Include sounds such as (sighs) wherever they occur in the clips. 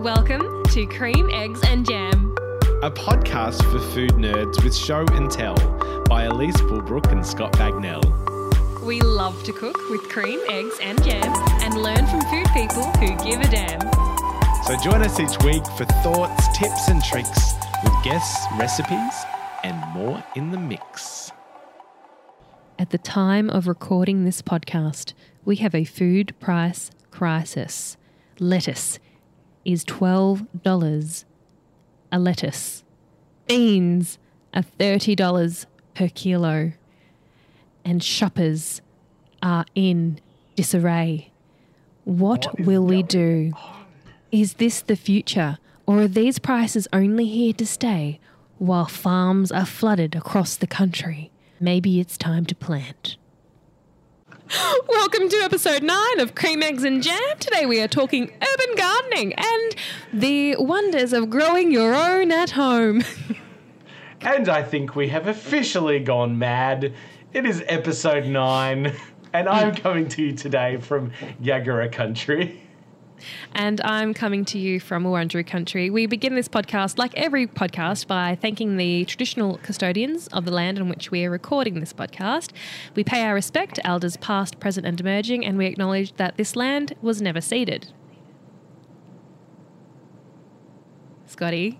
Welcome to Cream, Eggs, and Jam. a podcast for food nerds with show and tell by Elise Bulbrook and Scott Bagnell. We love to cook with cream, eggs, and jam and learn from food people who give a damn. So join us each week for thoughts, tips, and tricks with guests, recipes, and more in the mix. At the time of recording this podcast, we have a food price crisis. Lettuce is $12 a lettuce. Beans are $30 per kilo. And shoppers are in disarray. What, What will we do? Is this the future, or are these prices only here to stay while farms are flooded across the country? Maybe it's time to plant. Welcome to episode 9 of Cream, Eggs and Jam. Today we are talking urban gardening and the wonders of growing your own at home. (laughs) And I think we have officially gone mad. It is episode nine, and I'm coming to you today from Yagara country. And I'm coming to you from Wurundjeri country. We begin this podcast, like every podcast, by thanking the traditional custodians of the land on which we are recording this podcast. We pay our respect to elders past, present, and emerging, and we acknowledge that this land was never ceded. Scotty,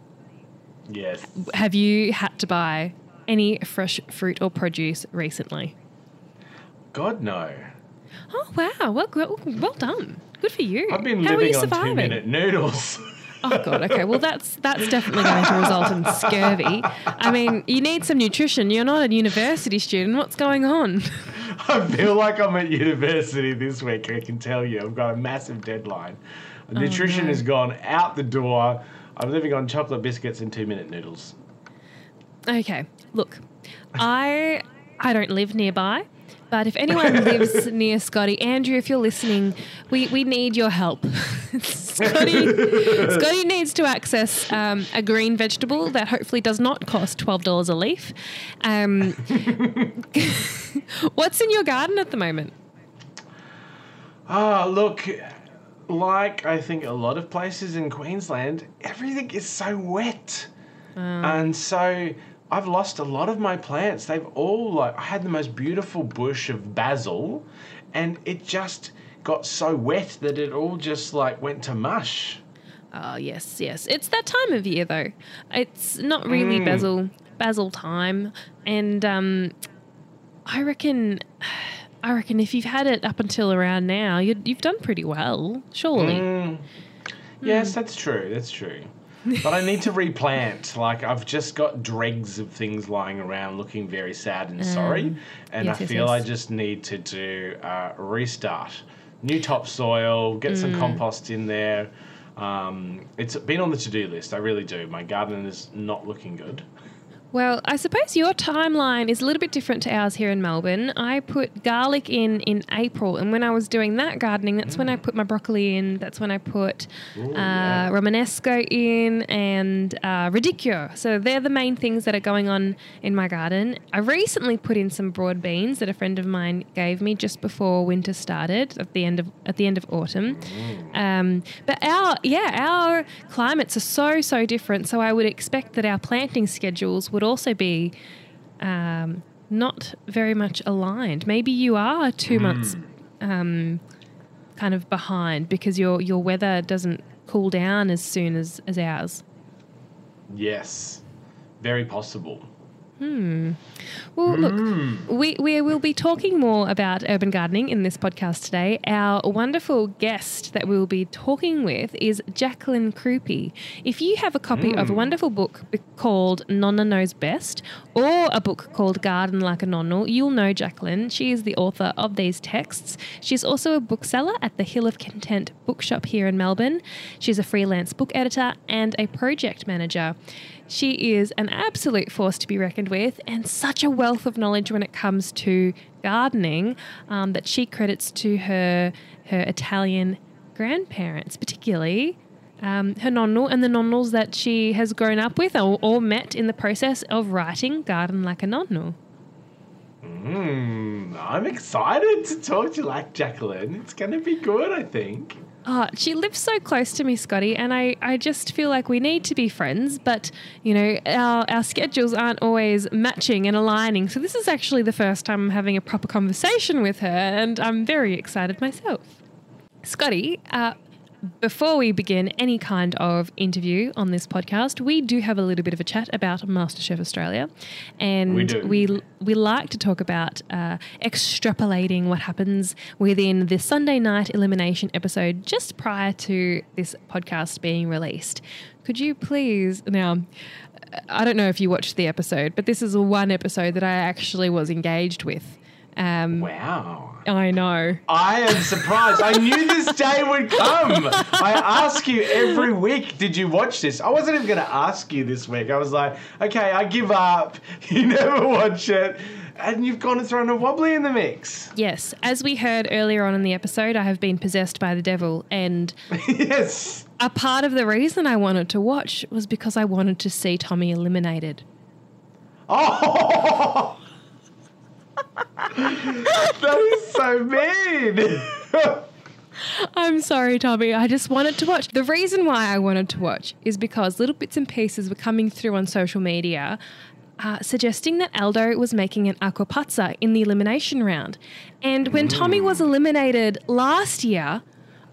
Yes. have you had to buy any fresh fruit or produce recently? God, no. Oh wow! Well, well, well done. Good for you. I've been How are you living on two surviving? minute noodles. (laughs) Oh god. Okay. Well, that's that's definitely going to result in scurvy. I mean, you need some nutrition. You're not a university student. What's going on? (laughs) I feel like I'm at university this week, I can tell you. I've got a massive deadline. Oh, nutrition no. has gone out the door. I'm living on chocolate biscuits and two minute noodles. Okay. Look, I I don't live nearby. But if anyone lives near Scotty, Andrew, if you're listening, we, we need your help. (laughs) Scotty, Scotty needs to access um, a green vegetable that hopefully does not cost twelve dollars a leaf. Um, (laughs) what's in your garden at the moment? Ah, look, like I think a lot of places in Queensland, everything is so wet. And so I've lost a lot of my plants. They've all like I had the most beautiful bush of basil and it just got so wet that it all just like went to mush. Oh yes, yes. It's that time of year though. It's not really Mm. basil basil time, and um, I reckon. (sighs) I reckon if you've had it up until around now, you you've done pretty well, surely. Mm. Yes, that's true. That's true. But I need to replant. Like I've just got dregs of things lying around, looking very sad and mm. sorry, and yes, I feel yes. I just need to do a restart. New topsoil, get some mm. compost in there. Um, it's been on the to-do list. I really do. My garden is not looking good. Well, I suppose your timeline is a little bit different to ours here in Melbourne. I put garlic in in April, and when I was doing that gardening, that's when I put my broccoli in. That's when I put Ooh, uh, yeah. Romanesco in and uh, Radicchio. So they're the main things that are going on in my garden. I recently put in some broad beans that a friend of mine gave me just before winter started at the end of at the end of autumn. Um, but our yeah our climates are so so different. So I would expect that our planting schedules would also be. Um, not very much aligned. Maybe you are two months um, kind of behind because your your weather doesn't cool down as soon as, as ours. Yes, very possible. Hmm. Well, look, we, we will be talking more about urban gardening in this podcast today. Our wonderful guest that we will be talking with is Jaclyn Crupi. If you have a copy of a hmm. wonderful book called Nonna Knows Best or a book called Garden Like a Nonno, you'll know Jaclyn. She is the author of these texts. She's also a bookseller at the Hill of Content bookshop here in Melbourne. She's a freelance book editor and a project manager. She is an absolute force to be reckoned with and such a wealth of knowledge when it comes to gardening um, that she credits to her her Italian grandparents, particularly um, her nonno and the nonnos that she has grown up with or, or met in the process of writing Garden Like a Nonno. Mm, I'm excited to talk to you like Jaclyn. It's going to be good, I think. Oh, she lives so close to me, Scotty, and I, I just feel like we need to be friends, but you know, our, our schedules aren't always matching and aligning. So this is actually the first time I'm having a proper conversation with her, and I'm very excited myself. Scotty, uh, before we begin any kind of interview on this podcast, we do have a little bit of a chat about MasterChef Australia, and We do. we we like to talk about uh, extrapolating what happens within the Sunday night elimination episode just prior to this podcast being released. Could you please now? I don't know if you watched the episode, but this is one episode that I actually was engaged with. Um, Wow. I know. I am surprised. I knew this day would come. I ask you every week, did you watch this? I wasn't even going to ask you this week. I was like, okay, I give up. (laughs) You never watch it. And you've gone and thrown a wobbly in the mix. Yes, as we heard earlier on in the episode, I have been possessed by the devil, and (laughs) yes. a part of the reason I wanted to watch was because I wanted to see Tommy eliminated. Oh! (laughs) that is so mean. I'm sorry, Tommy. I just wanted to watch. The reason why I wanted to watch is because little bits and pieces were coming through on social media. Uh, suggesting that Aldo was making an aquapazza in the elimination round. And when Tommy was eliminated last year,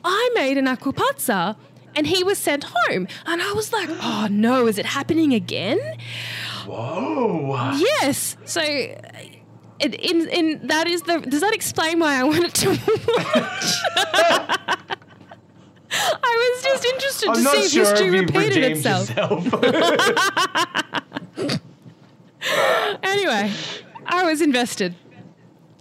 I made an aquapazza and he was sent home. And I was like, oh no, is it happening again? Whoa. Yes. So, uh, in, in, that is the. Does that explain why I wanted to watch? (laughs) I was just interested I'm to see if sure history repeated itself. (laughs) Anyway, I was invested.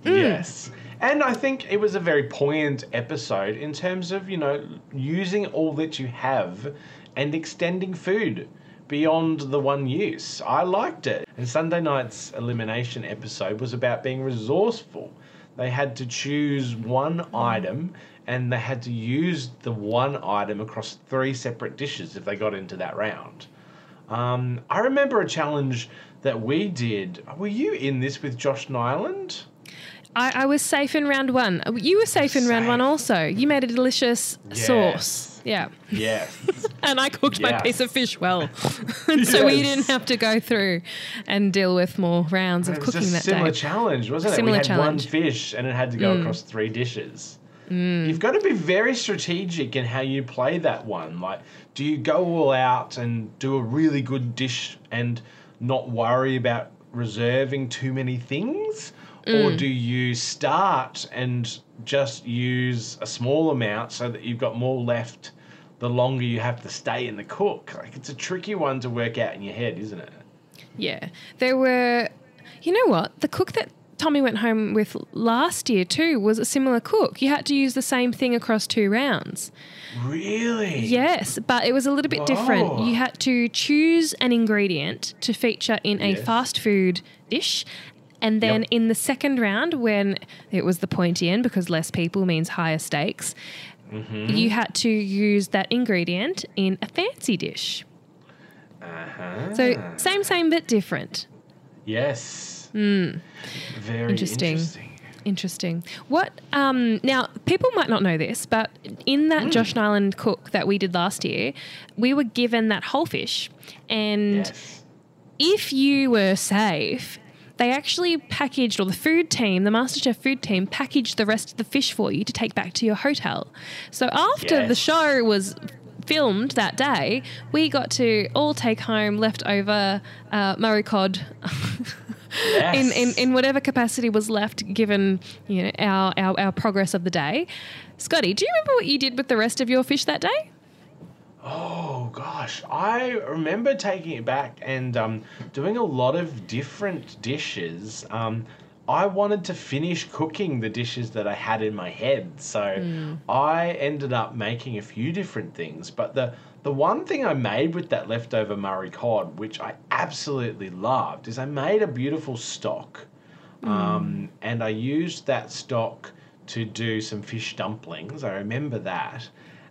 Mm. Yes. And I think it was a very poignant episode in terms of, you know, using all that you have and extending food beyond the one use. I liked it. And Sunday night's elimination episode was about being resourceful. They had to choose one item and they had to use the one item across three separate dishes if they got into that round. Um, I remember a challenge that we did. Were you in this with Josh Niland? I, I was safe in round one. You were safe in round one also. You made a delicious Yes. sauce. Yeah. Yes. (laughs) And I cooked my piece of fish well. and (laughs) (laughs) so we didn't have to go through and deal with more rounds of cooking a that similar day. challenge, wasn't it? Similar we had challenge. one fish and it had to go mm. across three dishes. Mm. You've got to be very strategic in how you play that one. Like, do you go all out and do a really good dish and not worry about reserving too many things? Or mm. do you start and just use a small amount so that you've got more left the longer you have to stay in the cook? Like, it's a tricky one to work out in your head, isn't it? Yeah. There were, you know what? The cook that Tommy went home with last year too was a similar cook. You had to use the same thing across two rounds. Really? Yes, but it was a little bit different. You had to choose an ingredient to feature in a Yes. fast food dish. And then Yep. in the second round, when it was the pointy end, because less people means higher stakes, Mm-hmm. you had to use that ingredient in a fancy dish. Uh-huh. So same, same, but different. Yes. Very Interesting. interesting. Interesting. What um, now? People might not know this, but in that Josh Niland cook that we did last year, we were given that whole fish, and Yes. if you were safe, they actually packaged, or the food team, the MasterChef food team, packaged the rest of the fish for you to take back to your hotel. So after the show was filmed that day, we got to all take home leftover uh, Murray cod. (laughs) in, in, in whatever capacity was left given you know our, our, our progress of the day. Scotty, do you remember what you did with the rest of your fish that day? Oh gosh, I remember taking it back and um, doing a lot of different dishes. Um, I wanted to finish cooking the dishes that I had in my head, so I ended up making a few different things. But the the one thing I made with that leftover Murray cod, which I absolutely loved, is I made a beautiful stock, um, and I used that stock to do some fish dumplings. I remember that.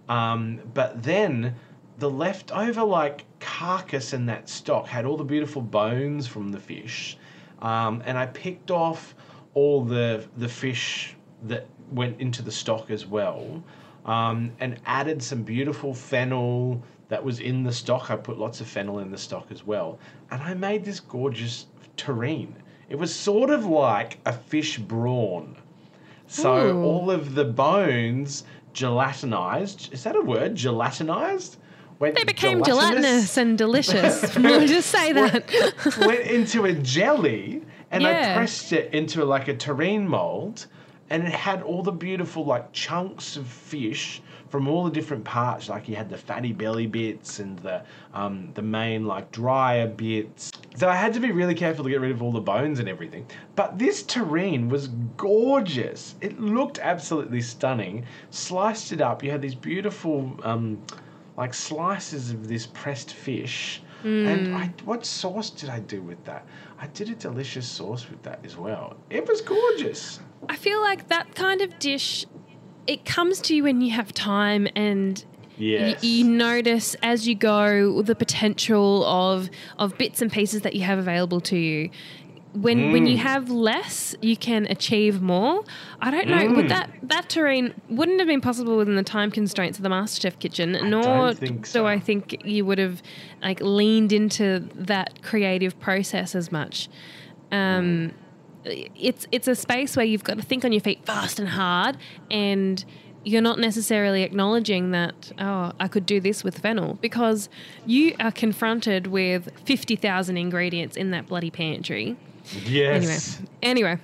Um, but then the leftover like carcass in that stock had all the beautiful bones from the fish, um, and I picked off all the the fish that went into the stock as well. um, and added some beautiful fennel that was in the stock. I put lots of fennel in the stock as well. And I made this gorgeous terrine. It was sort of like a fish brawn. So Ooh. all of the bones gelatinized. Is that a word? Gelatinized? Went They became gelatinous and delicious. (laughs) we'll just say that. (laughs) went into a jelly and Yeah. I pressed it into like a terrine mold and it had all the beautiful like chunks of fish from all the different parts like you had the fatty belly bits and the um, the main like drier bits so I had to be really careful to get rid of all the bones and everything but this terrine was gorgeous it looked absolutely stunning sliced it up you had these beautiful um, like slices of this pressed fish. And I, what sauce did I do with that? I did a delicious sauce with that as well. It was gorgeous. I feel like that kind of dish, it comes to you when you have time and Yes. you notice as you go the potential of of bits and pieces that you have available to you. When when you mm. have less, you can achieve more. I don't know. Would mm. that that terrine wouldn't have been possible within the time constraints of the MasterChef kitchen, nor don't think do so. I think you would have like leaned into that creative process as much. Um, mm. it's it's a space where you've got to think on your feet fast and hard and you're not necessarily acknowledging that oh I could do this with fennel because you are confronted with 50,000 ingredients in that bloody pantry. Anyway, Yes. anyway,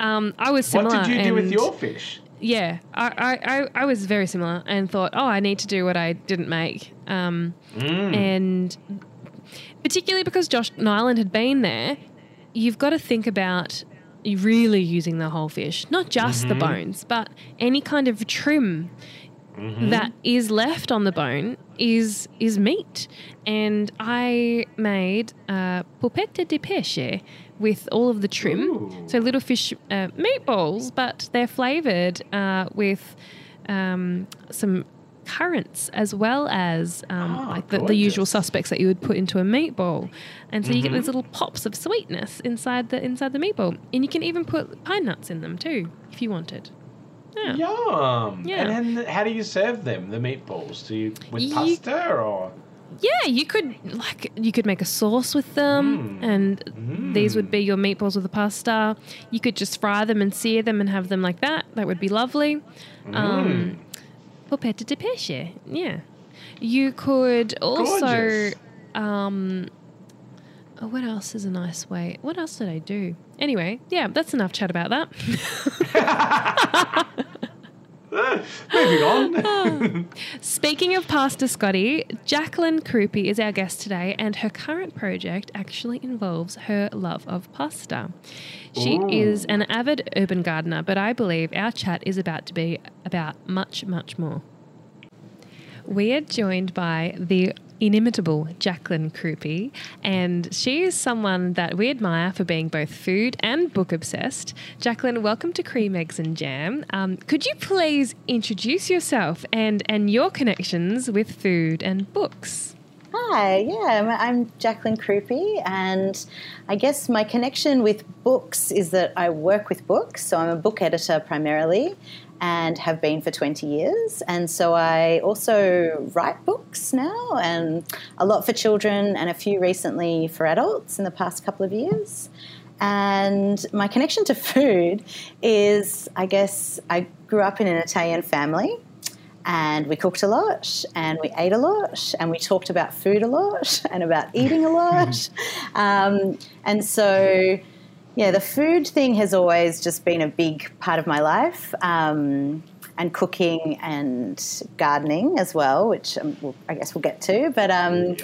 um, I was similar. What did you do with your fish? yeah, I, I, I, I was very similar and thought, oh, I need to do what I didn't make. Um, And particularly because Josh Niland had been there, you've got to think about really using the whole fish, not just the bones, but any kind of trim that is left on the bone is is meat. And I made uh, polpette di pesce with all of the trim. Ooh. So little fish uh, meatballs, but they're flavored uh, with um, some currants as well as um, Ah, like the, the usual suspects that you would put into a meatball. And so you get these little pops of sweetness inside the inside the meatball. And you can even put pine nuts in them too if you wanted. Yeah. Yum. Yeah. And then how do you serve them, the meatballs? Do you with You- pasta or? Yeah, you could like you could make a sauce with them, Mm. and these would be your meatballs with the pasta. You could just fry them and sear them and have them like that. That would be lovely. Mm. Um, Polpetta de pesce, yeah. You could also, um, oh, what else is a nice way? What else did I do? Anyway, yeah, that's enough chat about that. (laughs) (laughs) Moving on. (laughs) Ah. Speaking of pasta, Scotty, Jaclyn Crupi is our guest today, and her current project actually involves her love of pasta. She Ooh. is an avid urban gardener, but I believe our chat is about to be about much, much more. We are joined by the inimitable Jaclyn Crupi, and she is someone that we admire for being both food and book obsessed. Jaclyn, welcome to Cream Eggs and Jam. Um, could you please introduce yourself and, and your connections with food and books? Hi, yeah, I'm- Jaclyn Crupi, and I guess my connection with books is that I work with books, so I'm a book editor primarily and have been for 20 years. And so I also write books now, and a lot for children and a few recently for adults in the past couple of years. And my connection to food is, I guess, I grew up in an Italian family and we cooked a lot and we ate a lot and we talked about food a lot and about eating a lot. (laughs) um, and so, yeah, the food thing has always just been a big part of my life. Um, and cooking and gardening as well, which um, we'll, I guess we'll get to. But um,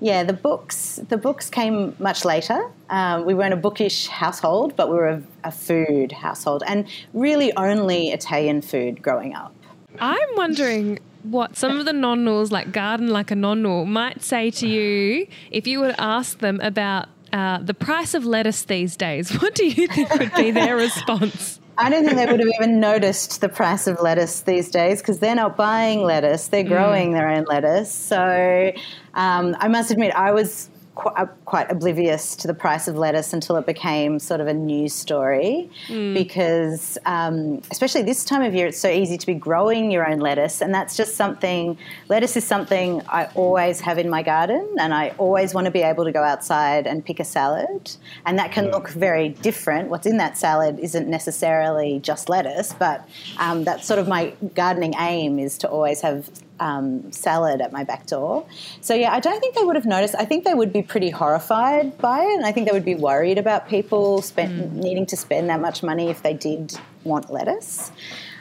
yeah, the books the books came much later. Um, we weren't a bookish household, but we were a, a food household, and really only Italian food growing up. I'm wondering what some of the nonnos, like Garden Like a Nonno, might say to you if you were to ask them about uh, the price of lettuce these days. (laughs) What do you think would be their response? I don't think they would have even noticed the price of lettuce these days because they're not buying lettuce; they're growing their own lettuce. So, um, I must admit, I was qu- uh, quite oblivious to the price of lettuce until it became sort of a news story because, um, especially this time of year, it's so easy to be growing your own lettuce. And that's just something, lettuce is something I always have in my garden, and I always want to be able to go outside and pick a salad. And that can look very different. What's in that salad isn't necessarily just lettuce, but um, that's sort of my gardening aim is to always have um, salad at my back door. So yeah, I don't think they would have noticed. I think they would be pretty horrified by it, and I think they would be worried about people spend, needing to spend that much money if they did want lettuce.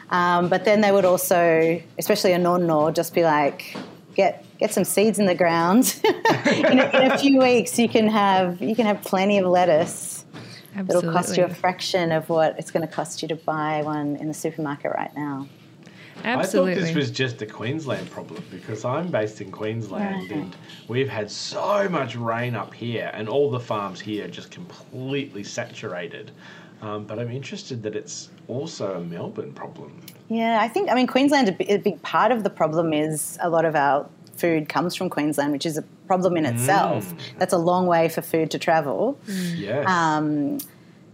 Um, but then they would also, especially a nonno, just be like, get get some seeds in the ground. (laughs) in, a, in a few weeks, you can have you can have plenty of lettuce. Absolutely. It'll cost you a fraction of what it's going to cost you to buy one in the supermarket right now. Absolutely. I thought this was just a Queensland problem because I'm based in Queensland Right. and we've had so much rain up here and all the farms here are just completely saturated. Um, but I'm interested that it's also a Melbourne problem. Yeah, I think, I mean, Queensland, a big part of the problem is a lot of our food comes from Queensland, which is a problem in itself. That's a long way for food to travel. Yes. Um,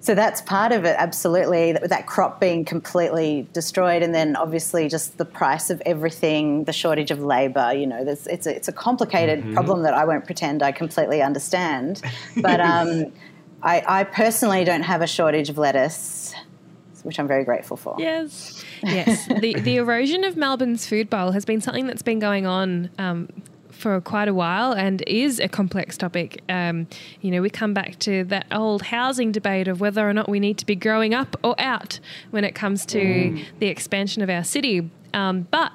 so that's part of it, absolutely. That, that crop being completely destroyed, and then obviously just the price of everything, the shortage of labour. You know, there's, it's a, it's a complicated problem that I won't pretend I completely understand. But (laughs) um, I, I personally don't have a shortage of lettuce, which I'm very grateful for. Yes. Yes. the the erosion of Melbourne's food bowl has been something that's been going on um, for quite a while and is a complex topic. Um, you know, we come back to that old housing debate of whether or not we need to be growing up or out when it comes to the expansion of our city. Um, but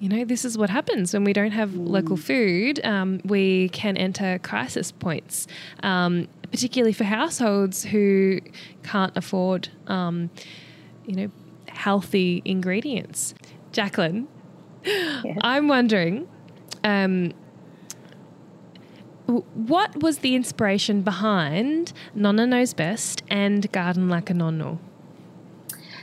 you know, this is what happens when we don't have local food. Um, we can enter crisis points, um, particularly for households who can't afford, um, you know, healthy ingredients. Jaclyn, I'm wondering. Um, what was the inspiration behind Nonna Knows Best and Garden Like a Nonno?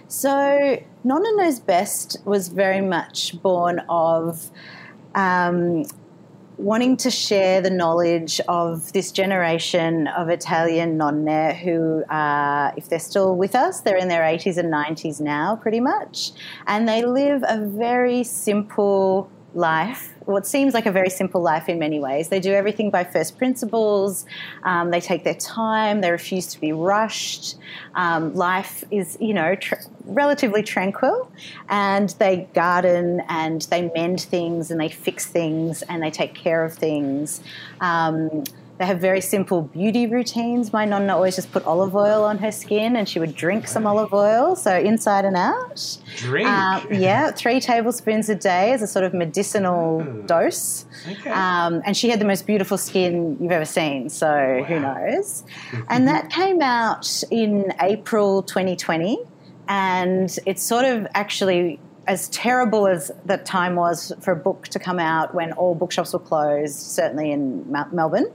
So, Nonna Knows Best was very much born of um, wanting to share the knowledge of this generation of Italian nonne who, uh, if they're still with us, they're in their 80s and 90s now, pretty much. And they live a very simple life. What seems like a very simple life in many ways. They do everything by first principles. Um, they take their time. They refuse to be rushed. Um, life is, you know, tr- relatively tranquil. And they garden and they mend things and they fix things and they take care of things. Um, they have very simple beauty routines. My nonna always just put olive oil on her skin and she would drink some olive oil, so inside and out. Drink. Um, yeah, three tablespoons a day as a sort of medicinal dose. Okay. Um, and she had the most beautiful skin you've ever seen, so who knows? (laughs) and that came out in April 2020, and it's sort of actually as terrible as that time was for a book to come out when all bookshops were closed, certainly in Mel- Melbourne.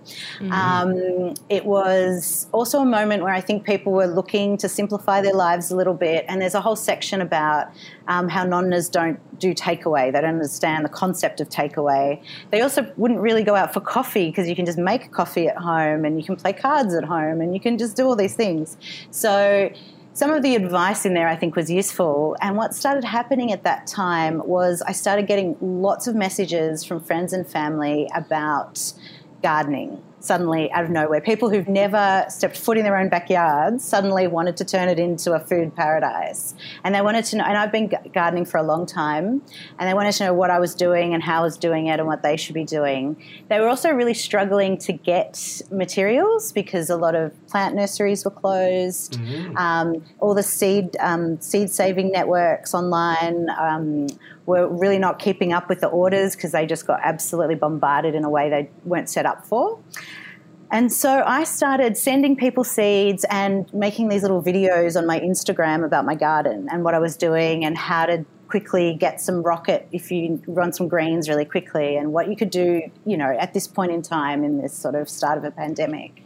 Um, it was also a moment where I think people were looking to simplify their lives a little bit, and there's a whole section about um, how nonnas don't do takeaway. They don't understand the concept of takeaway. They also wouldn't really go out for coffee because you can just make coffee at home and you can play cards at home and you can just do all these things. So some of the advice in there I think was useful. And what started happening at that time was I started getting lots of messages from friends and family about gardening suddenly out of nowhere. People who've never stepped foot in their own backyards suddenly wanted to turn it into a food paradise. And they wanted to know, and I've been gardening for a long time, and they wanted to know what I was doing and how I was doing it and what they should be doing. They were also really struggling to get materials because a lot of plant nurseries were closed. Um, all the seed um, seed saving networks online um, were really not keeping up with the orders because they just got absolutely bombarded in a way they weren't set up for. And so I started sending people seeds and making these little videos on my Instagram about my garden and what I was doing and how to quickly get some rocket if you run some greens really quickly and what you could do, you know, at this point in time in this sort of start of a pandemic.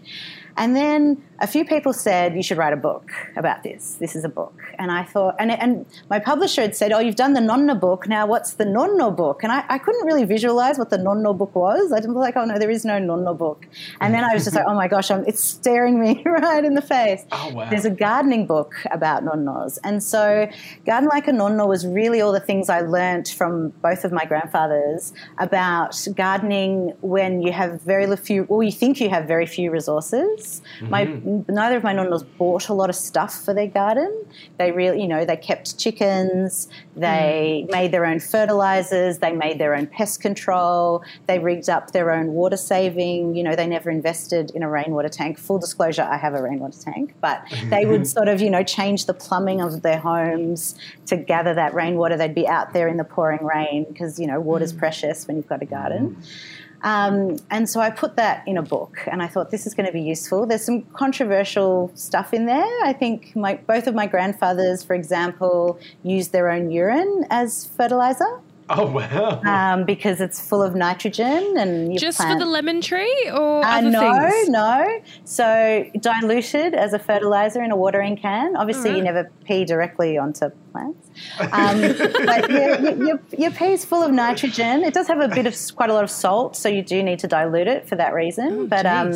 And then a few people said, You should write a book about this. This is a book. And I thought, and, and my publisher had said, Oh, you've done the Nonna book. Now what's the Nonno book? And I, I couldn't really visualize what the Nonno book was. I didn't was like, Oh, no, there is no Nonno book. And then I was just like, Oh my gosh, I'm, it's staring me (laughs) right in the face. Oh, wow. There's a gardening book about nonnos. And so, Garden Like a Nonno was really all the things I learnt from both of my grandfathers about gardening when you have very few, or you think you have very few resources. My mm-hmm. neither of my nonnos bought a lot of stuff for their garden. They really, you know, they kept chickens. They mm. made their own fertilizers. They made their own pest control. They rigged up their own water saving. You know, they never invested in a rainwater tank. Full disclosure, I have a rainwater tank, but (laughs) they would sort of, you know, change the plumbing of their homes to gather that rainwater. They'd be out there in the pouring rain because, you know, water's mm. precious when you've got a garden. Mm. Um, and so I put that in a book, and I thought this is going to be useful. There's some controversial stuff in there. I think my, both of my grandfathers, for example, used their own urine as fertilizer (laughs) Oh wow. um, because it's full of nitrogen and you Just plant- for the lemon tree or uh, other no, things? no. So diluted as a fertilizer in a watering can. Obviously, you never pee directly onto plants, um, (laughs) but your, your, your pee is full of nitrogen. It does have a bit of quite a lot of salt, so you do need to dilute it for that reason. but um,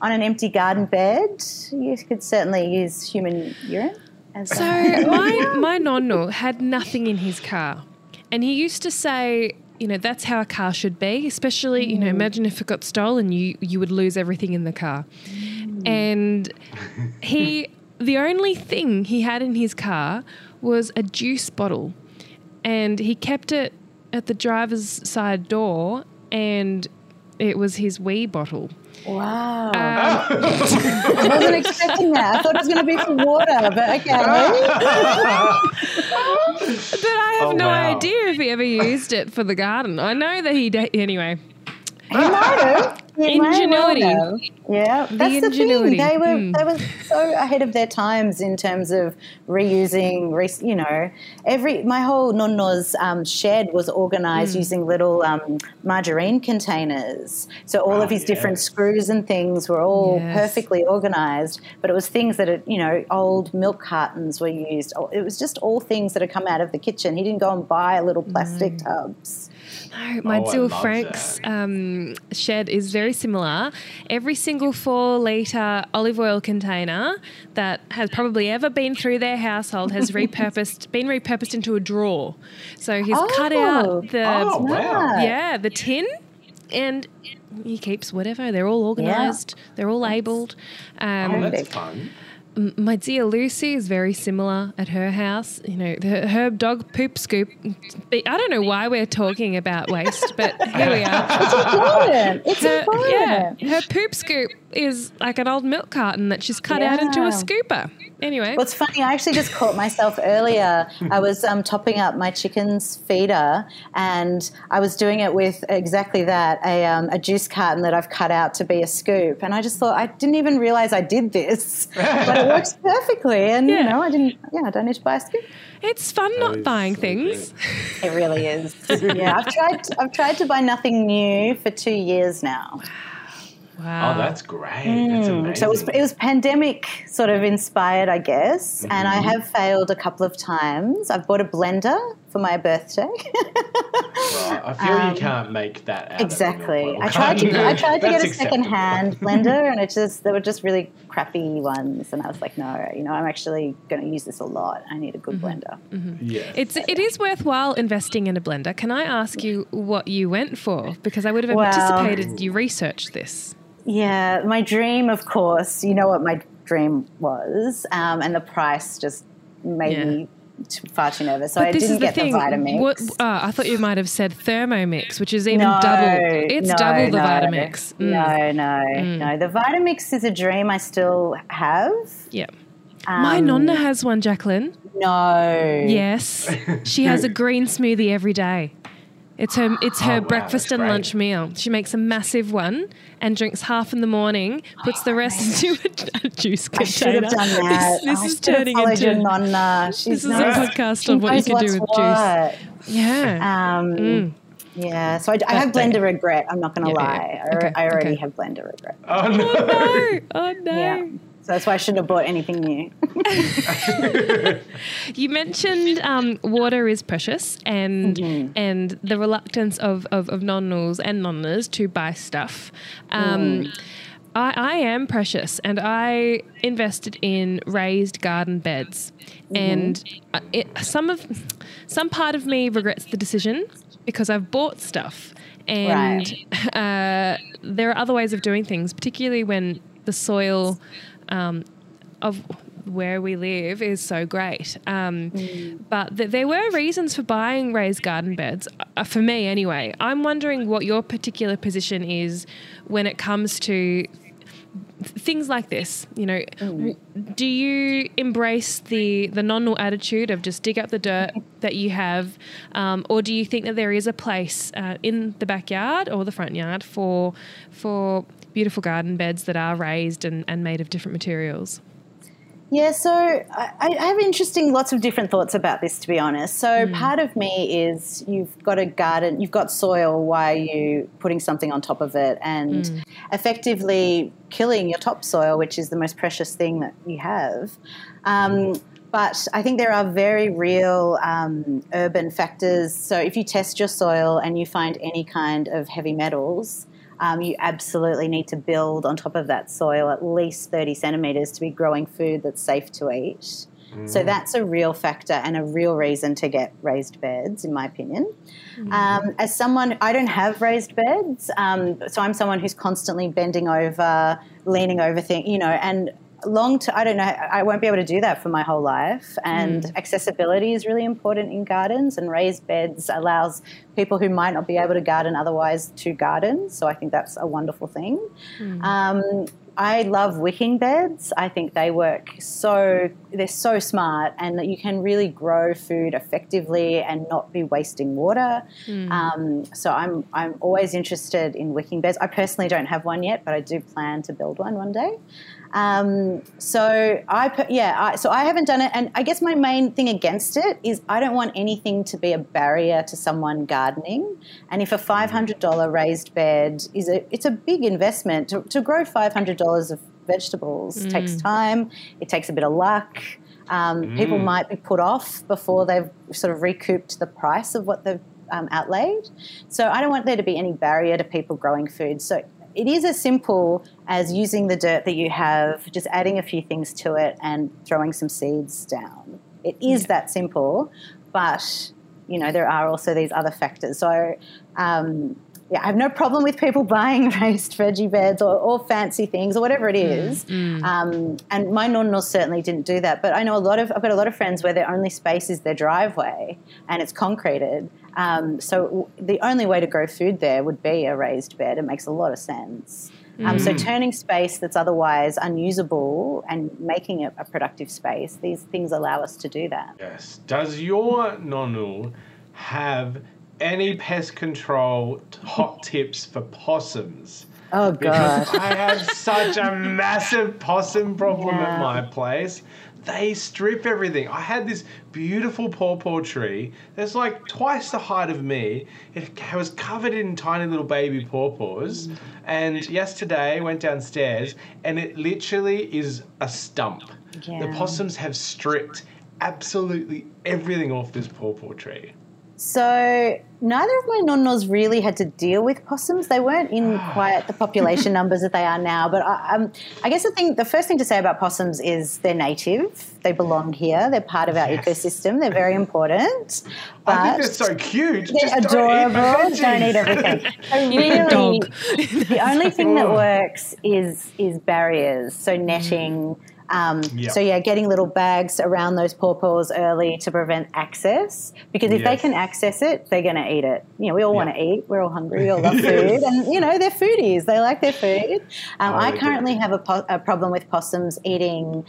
on an empty garden bed, you could certainly use human urine. As So my (laughs) my nonno had nothing in his car, and he used to say, you know, that's how a car should be. Especially, you know, mm. imagine if it got stolen, you you would lose everything in the car. Mm. And (laughs) he, the only thing he had in his car was a juice bottle, and he kept it at the driver's side door, and it was his wee bottle. Wow, Um, (laughs) I wasn't expecting that. I thought it was going to be for water, but okay. But I have Oh, no wow. idea if he ever used it for the garden. I know that he did. Anyway, He might have. Ingenuity. well. Yeah, that's the thing. They were Hmm. they were so ahead of their times in terms of reusing. Re, you know, every my whole nonno's um, shed was Hmm. organised using little um, margarine containers. So all Oh, of his different screws and things were all Yes. perfectly organised. But it was things that had, you know old milk cartons were used. It was just all things that had come out of the kitchen. He didn't go and buy little plastic Hmm. tubs. No, my oh, Franks um, shed is very similar. Every single four litre olive oil container that has probably ever been through their household has repurposed, (laughs) been repurposed into a drawer. So he's cut Oh. out the Oh wow. Yeah the tin. And he keeps whatever. They're all organised. They're all labelled. Um, Oh, that's fun. My dear Lucy is very similar at her house. You know, her, her dog poop scoop. I don't know why we're talking about waste, but here we are. (laughs) It's important. It's Her, important. yeah, her poop scoop is like an old milk carton that she's cut out into a scooper. Anyway, Well, it's funny. I actually just caught myself earlier. I was um, topping up my chicken's feeder, and I was doing it with exactly that a, um, a juice carton that I've cut out to be a scoop. And I just thought I didn't even realize I did this, (laughs) but it works perfectly. And Yeah. you know, I didn't. Yeah, I don't need to buy a scoop. it's fun not buying so things. It really is. (laughs) yeah, I've tried. I've tried to buy nothing new for two years now. Wow. Oh, that's great. That's amazing. Mm. So it was, it was pandemic sort of inspired, I guess. And Mm-hmm. I have failed a couple of times. I've bought a blender for my birthday. Right. I feel you can't make that out of a Um, exactly. I tried to. I (laughs) tried to get a acceptable. second hand (laughs) blender, and it just they were just really crappy ones. And I was like, no, you know, I'm actually going to use this a lot. I need a good blender. Yes. It's it is worthwhile investing in a blender. Can I ask you what you went for? Because I would have Well- anticipated you researched this. Yeah, my dream, of course. You know what my dream was, um, and the price just made Yeah. me t- far too nervous. So I this didn't is the get thing. the Vitamix. What, oh, I thought you might have said Thermomix, which is even no, double. It's no, double the no, Vitamix. Mm. No, no, no. The Vitamix is a dream I still have. Yeah. My Um, nonna has one, Jaclyn. No. Yes, she has a (laughs) green smoothie every day. It's her it's her Oh, wow, breakfast and great. lunch meal. She makes a massive one and drinks half in the morning, puts the rest into a, a juice I should container. have done (laughs) that. This, this I is should have turning into your nonna. She's this is a podcast She of what you knows can do with what's juice. Yeah. Um, Mm. Yeah, so I, I have blender regret. I'm not going to Yeah, lie. yeah, I, okay, I already okay. have blender regret. Oh no. Oh (laughs) no! Oh no! Yeah. So that's why I shouldn't have bought anything new. (laughs) You mentioned um, water is precious and Mm-hmm. and the reluctance of, of, of nonnos and nonnas to buy stuff. Um, Mm. I, I am precious and I invested in raised garden beds. Mm-hmm. And uh, it, some of some part of me regrets the decision because I've bought stuff. And (laughs) uh, there are other ways of doing things, particularly when the soil um, of where we live is so great. Um, But th- there were reasons for buying raised garden beds, uh, for me anyway. I'm wondering what your particular position is when it comes to things like this you know w- do you embrace the the nonno attitude of just dig up the dirt (laughs) that you have um, or do you think that there is a place uh, in the backyard or the front yard for for beautiful garden beds that are raised and, and made of different materials Yeah, so I, I have interesting, lots of different thoughts about this, to be honest. So part of me is you've got a garden, you've got soil. Why are you putting something on top of it and effectively killing your topsoil, which is the most precious thing that you have? Um, but I think there are very real um, urban factors. So if you test your soil and you find any kind of heavy metals, um, you absolutely need to build on top of that soil at least 30 centimetres to be growing food that's safe to eat. So that's a real factor and a real reason to get raised beds, in my opinion. Um, as someone, I don't have raised beds, um, so I'm someone who's constantly bending over, leaning over things, you know, and long to I don't know I won't be able to do that for my whole life. And accessibility is really important in gardens and raised beds allows people who might not be able to garden otherwise to garden. So I think that's a wonderful thing. Um, I love wicking beds. I think they work so they're so smart and that you can really grow food effectively and not be wasting water. Um, so I'm I'm always interested in wicking beds. I personally don't have one yet but I do plan to build one one day um, so I, yeah, I, so I haven't done it, and I guess my main thing against it is I don't want anything to be a barrier to someone gardening. And if a five hundred dollar raised bed is a, it's a big investment to, to grow five hundred dollars of vegetables takes time. It takes a bit of luck. Um, People might be put off before they've sort of recouped the price of what they've um, outlaid. So I don't want there to be any barrier to people growing food. So it is as simple as using the dirt that you have, just adding a few things to it and throwing some seeds down. It is that simple, but you know there are also these other factors. So um, yeah, I have no problem with people (laughs) buying raised veggie beds or, or fancy things or whatever it is. Um, and my nonnos certainly didn't do that. But I know a lot of I've got a lot of friends where their only space is their driveway and it's concreted. Um, so w- the only way to grow food there would be a raised bed. It makes a lot of sense. Um, so turning space that's otherwise unusable and making it a productive space, these things allow us to do that. Yes. Does your nonno have any pest control hot tips for possums? Oh Because god. I have such a massive possum problem Yeah. at my place. They strip everything. I had this beautiful pawpaw tree that's like twice the height of me. It was covered in tiny little baby pawpaws. And yesterday I went downstairs and it literally is a stump. The possums have stripped absolutely everything off this pawpaw tree. So neither of my nonnos really had to deal with possums. They weren't in quite the population (laughs) numbers that they are now. But I, um, I guess the thing, the first thing to say about possums is they're native. They belong here. They're part of our Yes. ethosystem. They're very important. But I think they're so cute. they're Just don't eat adorable. Don't eat (laughs) everything. So You need a really, the only thing that (laughs) Oh. works is is barriers. So netting. Um, Yep. So yeah, getting little bags around those pawpaws early to prevent access. Because if they can access it, they're going to eat it. You know, we all Yeah. want to eat. We're all hungry. We all (laughs) love food, and you know, they're foodies. They like their food. Um, Oh, I they do. currently have a, po- a problem with possums eating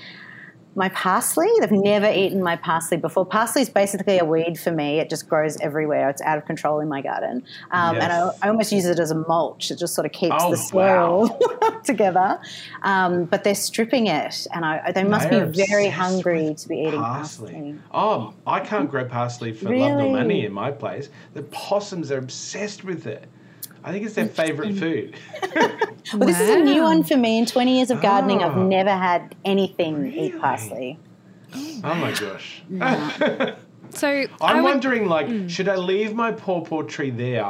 my parsley. They've never eaten my parsley before. Parsley is basically a weed for me. It just grows everywhere. It's out of control in my garden, um, and I, I almost use it as a mulch. It just sort of keeps Oh, the soil (laughs) together. Um, but they're stripping it, and I, they must They're be very hungry to be eating parsley. parsley. Oh, I can't grow parsley for love nor money in my place. The possums are obsessed with it. I think it's their favourite food. (laughs) Well, this is a new one for me. In 20 years of gardening, I've Ah. never had anything Really? eat parsley. oh my gosh. (laughs) So I I'm would- wondering, like, Hmm. should I leave my pawpaw tree there?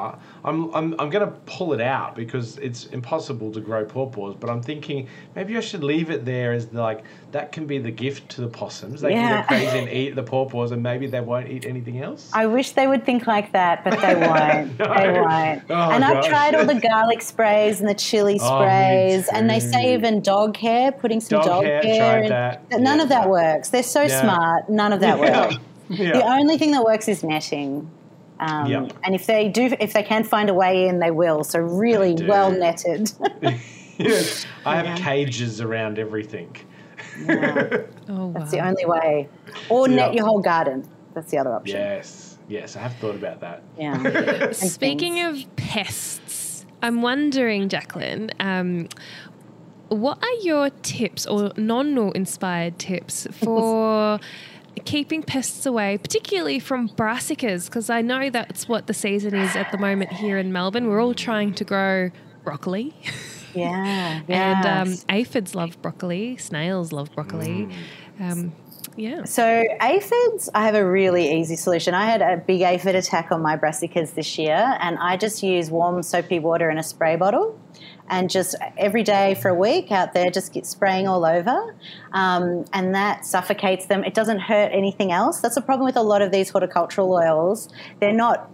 I'm, I'm, I'm going to pull it out because it's impossible to grow pawpaws. But I'm thinking maybe I should leave it there as like that can be the gift to the possums. They Yeah. can go crazy and eat the pawpaws, and maybe they won't eat anything else. I wish they would think like that, but they (laughs) won't. (laughs) No. They won't. Oh, and I've tried all the (laughs) garlic sprays and the chili Oh, sprays, and they say even dog hair, putting some Dog dog, hair, hair. tried in- that. None Yeah. of that works. They're so Yeah. smart. None of that Yeah. works. Yeah. The only thing that works is netting. Um, Yep. And if they do, if they can find a way in, they will. So really well netted. Yes. (laughs) (laughs) I have Yeah. cages around everything. (laughs) oh, wow. That's the only way. Or Yeah. net your whole garden. That's the other option. yes. Yes, I have thought about that. Yeah. Speaking of pests, I'm wondering, Jaclyn, um, what are your tips or non inspired tips for keeping pests away, particularly from brassicas? Because I know that's what the season is at the moment here in Melbourne. We're all trying to grow broccoli. Yeah. (laughs) And um, aphids love broccoli, snails love broccoli. Um, yeah. So aphids, I have a really easy solution. I had a big aphid attack on my brassicas this year, and I just use warm soapy water in a spray bottle, and just every day for a week out there, just get spraying all over, um, and that suffocates them. It doesn't hurt anything else. That's a problem with a lot of these horticultural oils. They're not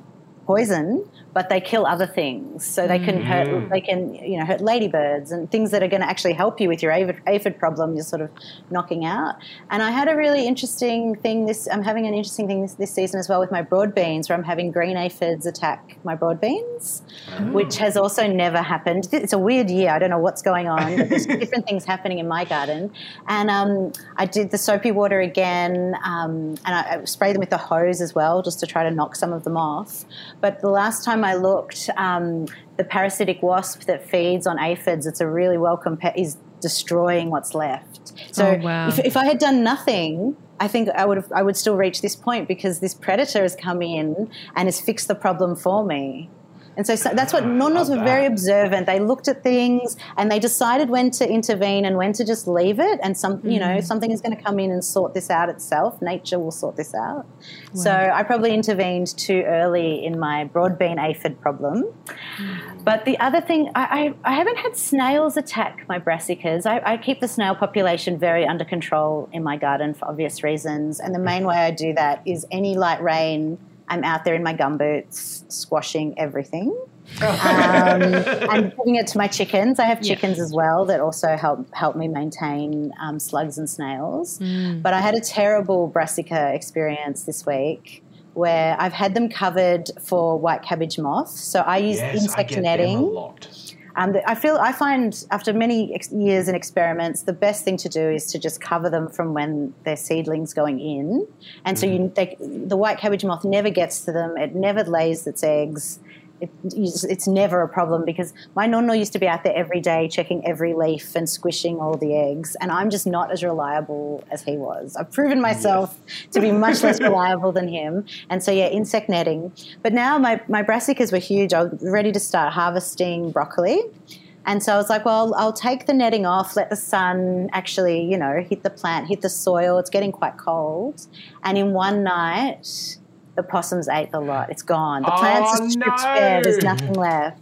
poison, but they kill other things. So they can hurt. They can you know hurt ladybirds and things that are going to actually help you with your aphid, aphid problem. You're sort of knocking out. And I had a really interesting thing. This I'm having an interesting thing this, this season as well with my broad beans, where I'm having green aphids attack my broad beans, which has also never happened. It's a weird year. I don't know what's going on. But there's (laughs) different things happening in my garden. And um, I did the soapy water again, um, and I, I sprayed them with the hose as well, just to try to knock some of them off. But the last time I looked, um, the parasitic wasp that feeds on aphids, it's a really welcome pet, is destroying what's left. So Oh, wow. if, if I had done nothing, I think I would have, I would still reach this point because this predator has come in and has fixed the problem for me. And so, so that's what nonnos were very observant. They looked at things and they decided when to intervene and when to just leave it. And some, you know, mm. something is going to come in and sort this out itself. Nature will sort this out. So I probably intervened too early in my broadbean aphid problem. Mm. But the other thing, I, I, I haven't had snails attack my brassicas. I, I keep the snail population very under control in my garden for obvious reasons. And the main way I do that is any light rain, I'm out there in my gumboots squashing everything. (laughs) um, and giving it to my chickens. I have Yeah. chickens as well that also help help me maintain um, slugs and snails. But I had a terrible brassica experience this week where I've had them covered for white cabbage moth. So I use Yes, I insect get them netting. Um, I feel I find after many ex- years and experiments, the best thing to do is to just cover them from when they're seedlings going in, and so you, they, the white cabbage moth never gets to them. It never lays its eggs. It, it's never a problem because my nonno used to be out there every day checking every leaf and squishing all the eggs, and I'm just not as reliable as he was. I've proven myself to be much less (laughs) reliable than him, and so yeah, insect netting. But now my my brassicas were huge. I was ready to start harvesting broccoli. And so I was like, well, I'll take the netting off, let the sun actually, you know, hit the plant, hit the soil. It's getting quite cold. And in one night, the possums ate the lot. It's gone. The oh, plants Oh, are stripped no. bare. There's nothing left.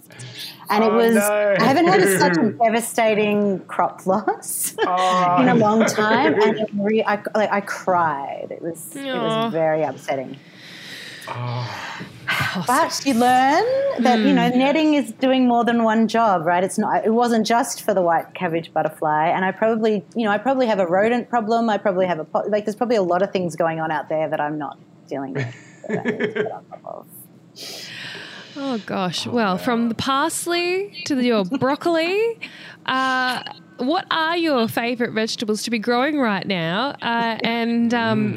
And it Oh, was, no. I haven't had such a (laughs) devastating crop (laughs) loss Oh, in a oh. long time. And it re- I, like, I cried. It was, it was very upsetting. Oh, (sighs) But you learn that you know hmm. netting is doing more than one job, right? It's not. It wasn't just for the white cabbage butterfly, and I probably, you know, I probably have a rodent problem. I probably have a like. There's probably a lot of things going on out there that I'm not dealing with. That I need to get on top of. Oh gosh. well, from the parsley to the, your broccoli, uh, what are your favourite vegetables to be growing right now? Uh, and um,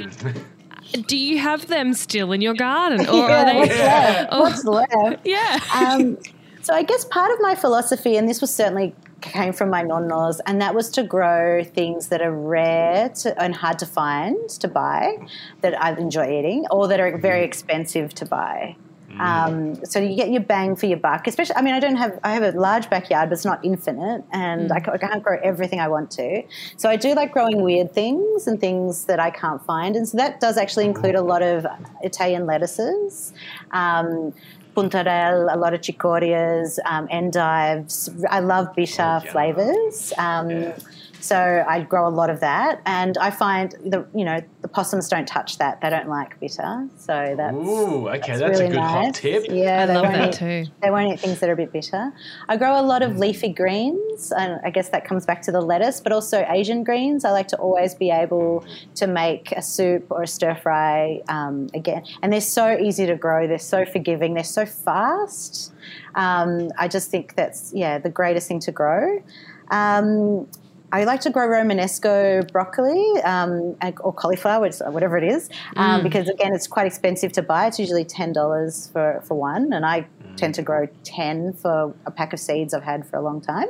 Mm. do you have them still in your garden, (laughs) or yeah, are they? what's left? (laughs) Oh. What's left? (laughs) Yeah. um, so I guess part of my philosophy, and this was certainly came from my nonnos, and that was to grow things that are rare to, and hard to find to buy, that I enjoy eating, or that are very expensive to buy. Um, so you get your bang for your buck. Especially, I mean, I don't have I have a large backyard, but it's not infinite, and I, ca- I can't grow everything I want to. So I do like growing weird things and things that I can't find, and so that does actually include a lot of Italian lettuces. Um, puntarelle, a lot of chicorias, um, endives. I love bitter Oh, flavors. Um, Yeah. So I grow a lot of that, and I find the you know the possums don't touch that; they don't like bitter. So that's Ooh, okay, that's that's, really a good hot nice. tip. Yeah, I they love won't that eat, too. They won't eat things that are a bit bitter. I grow a lot of leafy greens, and I guess that comes back to the lettuce, but also Asian greens. I like to always be able to make a soup or a stir fry um, again, and they're so easy to grow. They're so forgiving. They're so fast. Um, I just think that's yeah the greatest thing to grow. Um, I like to grow Romanesco broccoli um, or cauliflower, whatever it is, um, because again, it's quite expensive to buy. It's usually ten dollars for for one, and I tend to grow ten for a pack of seeds I've had for a long time.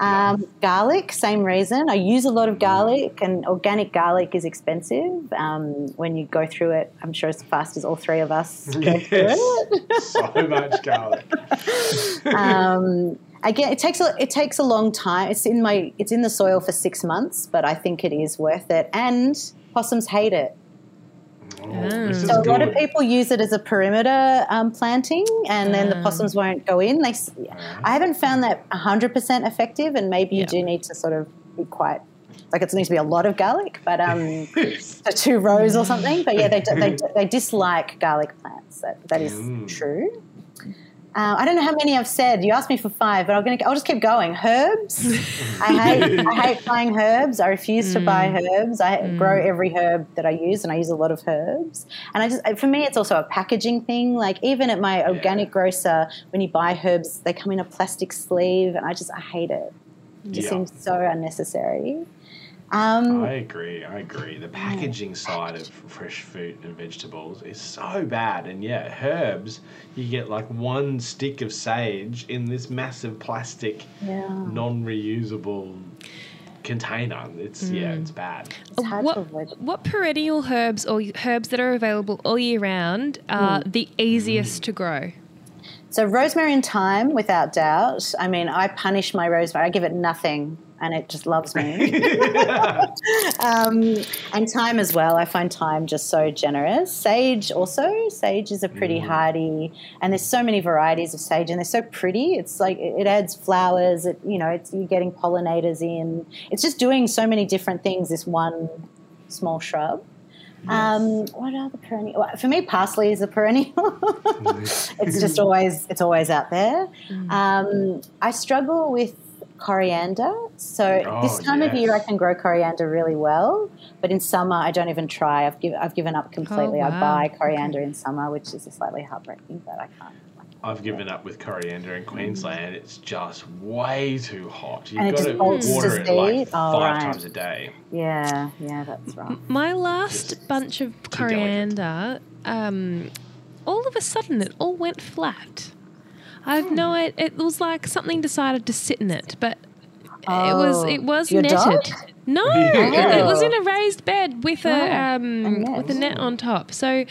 Um, garlic, same reason. I use a lot of garlic, and organic garlic is expensive. Um, when you go through it, I'm sure as fast as all three of us go (laughs) through it. Yes. so much garlic. (laughs) um, again, it takes a it takes a long time. It's in my it's in the soil for six months, but I think it is worth it. And possums hate it. Oh, So a lot of people use it as a perimeter um, planting, and then the Ah. possums won't go in. They, s- I haven't found that hundred percent effective, and maybe you Yeah. do need to sort of be quite. Like it needs to be a lot of garlic, but um, (laughs) two rows or something. But yeah, they, (laughs) they, they dislike garlic plants. That, that is Mm. true. Uh, I don't know how many I've said. You asked me for five, but I'm gonna. I'll just keep going. Herbs. I hate. I hate (laughs) buying herbs. I refuse to buy mm. herbs. I mm. grow every herb that I use, and I use a lot of herbs. And I just, uh, for me, it's also a packaging thing. Like even at my organic grocer, when you buy herbs, they come in a plastic sleeve, and I just, I hate it. It just Yeah. seems so unnecessary. Um, I agree. I agree. The packaging side of fresh fruit and vegetables is so bad. And yeah, herbs, you get like one stick of sage in this massive plastic, yeah. non reusable container. It's, yeah, it's bad. It's hard what, to avoid. what perennial herbs or herbs that are available all year round are Hmm. the easiest to grow? So rosemary and thyme, without doubt. I mean, I punish my rosemary. I give it nothing, and it just loves me. (laughs) um, and thyme as well. I find thyme just so generous. Sage also. Sage is a pretty hardy, and there's so many varieties of sage, and they're so pretty. It's like it adds flowers. It you know, it's you're getting pollinators in. It's just doing so many different things. This one small shrub. Um, what are the perennial? For me, parsley is a perennial. (laughs) it's just always it's always out there. Um, I struggle with coriander. So Oh, this time of year, I can grow coriander really well, but in summer, I don't even try. I've given I've given up completely. I wow. buy coriander in summer, which is a slightly heartbreaking, but I can't. I've given up with coriander in Queensland. It's just way too hot. You've got to bolts water the it like seed? Oh, five right. times a day. Yeah, yeah, that's right. My last Just bunch of coriander, um, all of a sudden it all went flat. I have no Hmm. it, it was like something decided to sit in it, but it was it was Oh, your netted. dog? No, (laughs) it, it was Oh. in a raised bed with a Wow, um, a net. with a net on top. So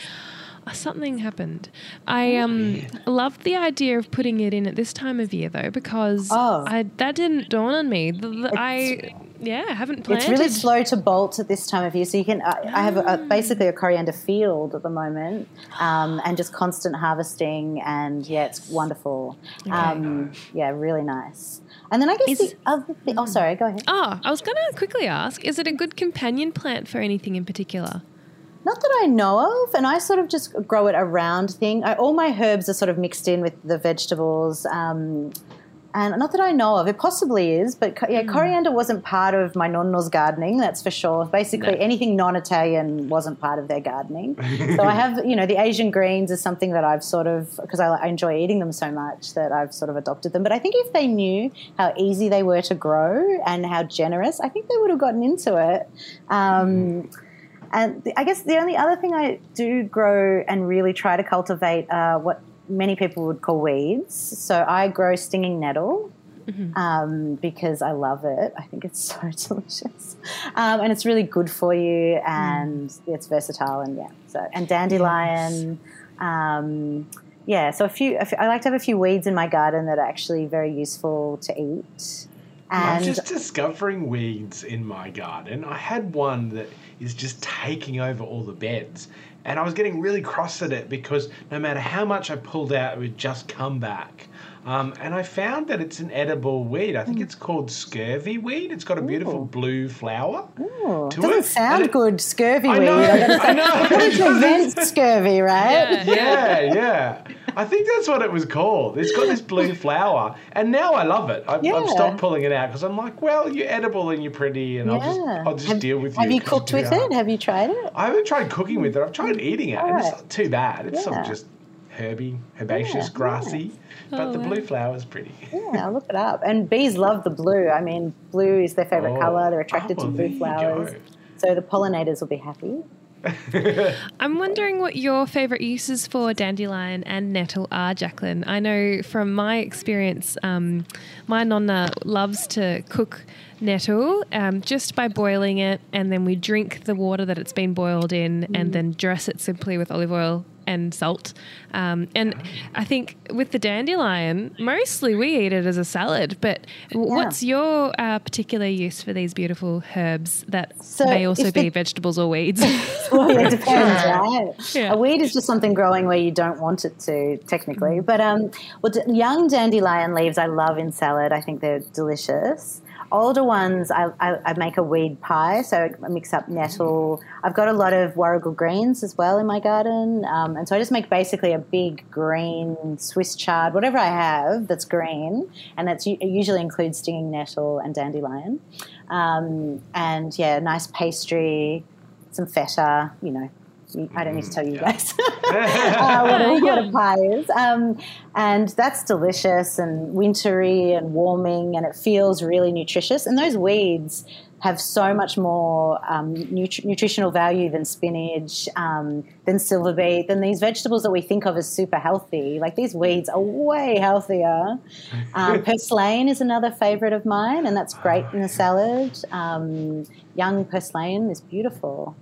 uh, something happened. I um loved the idea of putting it in at this time of year though because Oh. I that didn't dawn on me. The, the- I yeah I haven't planted. It's really slow to bolt at this time of year. So you can. I, I have a, basically a coriander field at the moment, um, and just constant harvesting, and yeah, it's wonderful. Um, yeah, really nice. And then I guess Is- the other thing. Oh, sorry. Go ahead. Oh, I was going to quickly ask: Is it a good companion plant for anything in particular? Not that I know of, and I sort of just grow it around thing. I, all my herbs are sort of mixed in with the vegetables. Um, and not that I know of, it possibly is, but co- Hmm. yeah, coriander wasn't part of my nonno's gardening, that's for sure. Basically, No. anything non-Italian wasn't part of their gardening. so I (laughs) have, you know, the Asian greens is something that I've sort of because I, I enjoy eating them so much that I've sort of adopted them. But I think if they knew how easy they were to grow and how generous, I think they would have gotten into it. Um, and the, I guess the only other thing I do grow and really try to cultivate are what many people would call weeds. So I grow stinging nettle. Um, because I love it. I think it's (laughs) so delicious, um, and it's really good for you, and it's versatile, and yeah. So and dandelion, um, yeah. So a few, a few. I like to have a few weeds in my garden that are actually very useful to eat. I'm just discovering weeds in my garden. I had one that is just taking over all the beds. And I was getting really cross at it because no matter how much I pulled out, it would just come back. Um, and I found that it's an edible weed. I think it's called scurvy weed. It's got a beautiful Ooh. blue flower. Ooh, to doesn't it. sound it- good, scurvy I weed. I'm gonna I (laughs) know. It prevents scurvy, right? Yeah. Yeah, yeah. I think that's what it was called. It's got this blue (laughs) flower, and now I love it. I've, I've stopped pulling it out because I'm like, well, you're edible and you're pretty, and I'll just I'll just have, deal with you. Have you cooked with it? Have you tried it? I haven't tried cooking with it. I've tried eating it, and it's not too bad. It's sort of just herby, herbaceous, Yeah, grassy, but Oh, the blue flower is pretty. Yeah, I'll look it up. (laughs) And bees love the blue. I mean, blue is their favorite Oh. color. They're attracted Oh, to well, there blue flowers. go. So the pollinators will be happy. (laughs) I'm wondering what your favourite uses for dandelion and nettle are, Jaclyn. I know from my experience, um, my nonna loves to cook nettle um, just by boiling it, and then we drink the water that it's been boiled in, and then dress it simply with olive oil and salt. Um, and I think with the dandelion, mostly we eat it as a salad. But w- Yeah. what's your uh, particular use for these beautiful herbs that So may also be the- vegetables or weeds? (laughs) Well, it (laughs) depends, right? Yeah. A weed is just something growing where you don't want it to, technically. But um, well, d- young dandelion leaves I love in salad. I think they're delicious. Older ones, I, I, I make a weed pie, so I mix up nettle. I've got a lot of warrigal greens as well in my garden, um, and so I just make basically a big green Swiss chard, whatever I have that's green, and that's usually includes stinging nettle and dandelion, um, and yeah, nice pastry, some feta, you know. You- I don't need to tell you yeah. guys (laughs) (laughs) uh, what, a, what a pie is. Um, and that's delicious and wintry and warming, and it feels really nutritious. And those weeds have so much more um, nutri- nutritional value than spinach, um, than silver beet, than these vegetables that we think of as super healthy. Like these weeds are way healthier. Um, (laughs) purslane is another favorite of mine, and that's great in a salad. Um, young purslane is beautiful.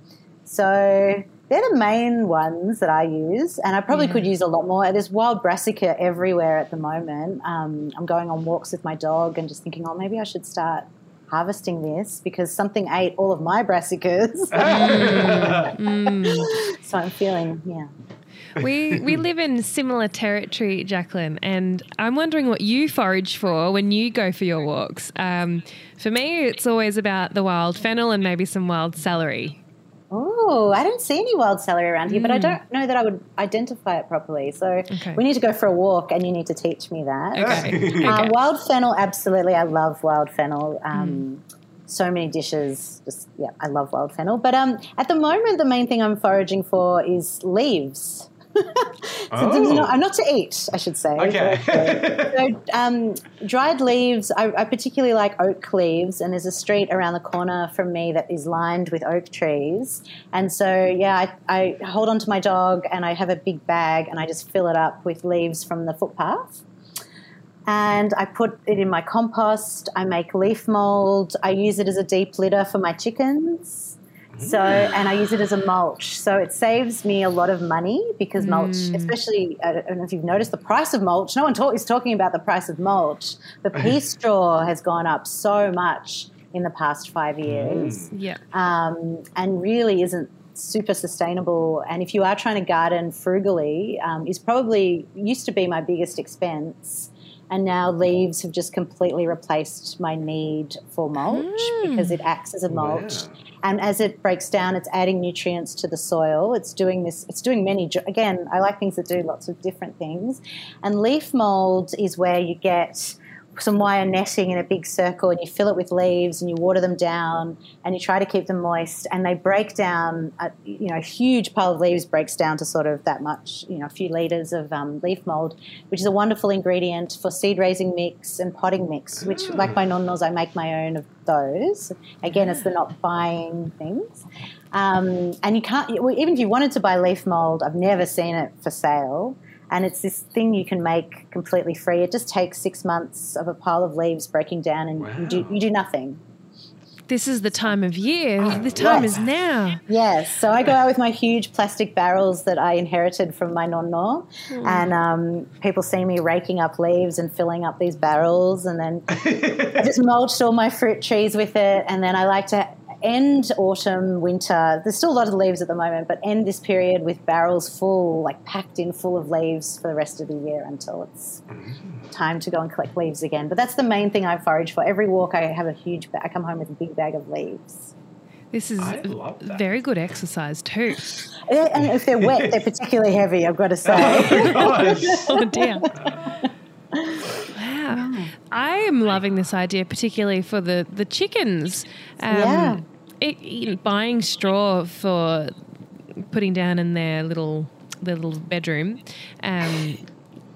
So they're the main ones that I use, and I probably could use a lot more. There's wild brassica everywhere at the moment. Um, I'm going on walks with my dog and just thinking, oh, maybe I should start harvesting this because something ate all of my brassicas. (laughs) (laughs) so I'm feeling, yeah. we we live in similar territory, Jaclyn, and I'm wondering what you forage for when you go for your walks. Um, for me, it's always about the wild fennel and maybe some wild celery. Oh, I don't see any wild celery around here, but I don't know that I would identify it properly. So Okay. we need to go for a walk, and you need to teach me that. Okay. okay. Um, wild fennel, absolutely. I love wild fennel. Um, So many dishes. Just yeah, I love wild fennel. But um, at the moment, the main thing I'm foraging for is leaves. So Oh. not, I'm not to eat, I should say. Okay. (laughs) so um, dried leaves, I, I particularly like oak leaves, and there's a street around the corner from me that is lined with oak trees. And so, yeah, I, I hold on to my dog, and I have a big bag, and I just fill it up with leaves from the footpath. And I put it in my compost. I make leaf mold. I use it as a deep litter for my chickens. So, and I use it as a mulch. So it saves me a lot of money because mulch, especially, I don't know if you've noticed the price of mulch. No one talk, is talking about the price of mulch. The (laughs) pea straw has gone up so much in the past five years yeah. um, and really isn't super sustainable. And if you are trying to garden frugally, um, is probably used to be my biggest expense. And now leaves have just completely replaced my need for mulch because it acts as a mulch. Wow. And as it breaks down, it's adding nutrients to the soil. It's doing this, it's doing many, again, I like things that do lots of different things. And leaf mold is where you get some wire netting in a big circle and you fill it with leaves and you water them down and you try to keep them moist and they break down a, you know a huge pile of leaves breaks down to sort of that much you know a few liters of um, leaf mold which is a wonderful ingredient for seed raising mix and potting mix which like my nonnos i make my own of those. Again it's the not buying things. Um, and you can't even if you wanted to buy leaf mold i've never seen it for sale and it's this thing you can make completely free. It just takes six months of a pile of leaves breaking down, and wow. you do you do nothing. This is the time of year. Oh, the time yes. is now. Yes. So I go out with my huge plastic barrels that I inherited from my nonno, mm. and um, people see me raking up leaves and filling up these barrels, and then (laughs) I just mulched all my fruit trees with it, and then I like to end autumn, winter. There's still a lot of leaves at the moment, but end this period with barrels full, like packed in full of leaves for the rest of the year until it's time to go and collect leaves again. But that's the main thing I forage for. Every walk, I have a huge. Bag. I come home with a big bag of leaves. This is very good exercise too. (laughs) And if they're wet, they're particularly heavy. I've got to say. oh, (laughs) oh dear. (laughs) Wow. I am loving this idea, particularly for the, the chickens. Um, yeah it, buying straw for putting down in their little their little bedroom. Um,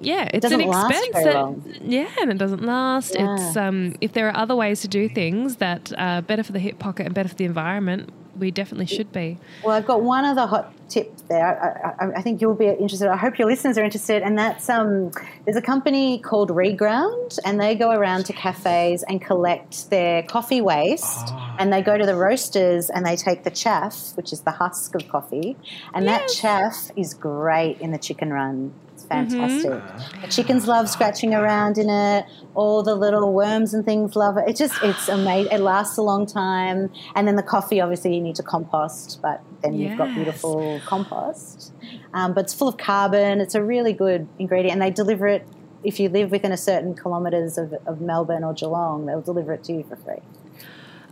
yeah, it's an expense. That, yeah, and it doesn't last. Yeah. It's um, if there are other ways to do things that are better for the hip pocket and better for the environment, we definitely should be. Well, I've got one other hot tip there. I, I, I, think you'll be interested. I hope your listeners are interested. And that's um, there's a company called Reground, and they go around to cafes and collect their coffee waste, oh. and they go to the roasters and they take the chaff, which is the husk of coffee, and yes. that chaff is great in the chicken run fantastic. Mm-hmm. The chickens love scratching around in it. All the little worms and things love it. It just it's amazing. It lasts a long time. And then the coffee, obviously, you need to compost, but then yes. you've got beautiful compost. Um, but it's full of carbon. It's a really good ingredient, and they deliver it. If you live within a certain kilometres of, of Melbourne or Geelong, they'll deliver it to you for free.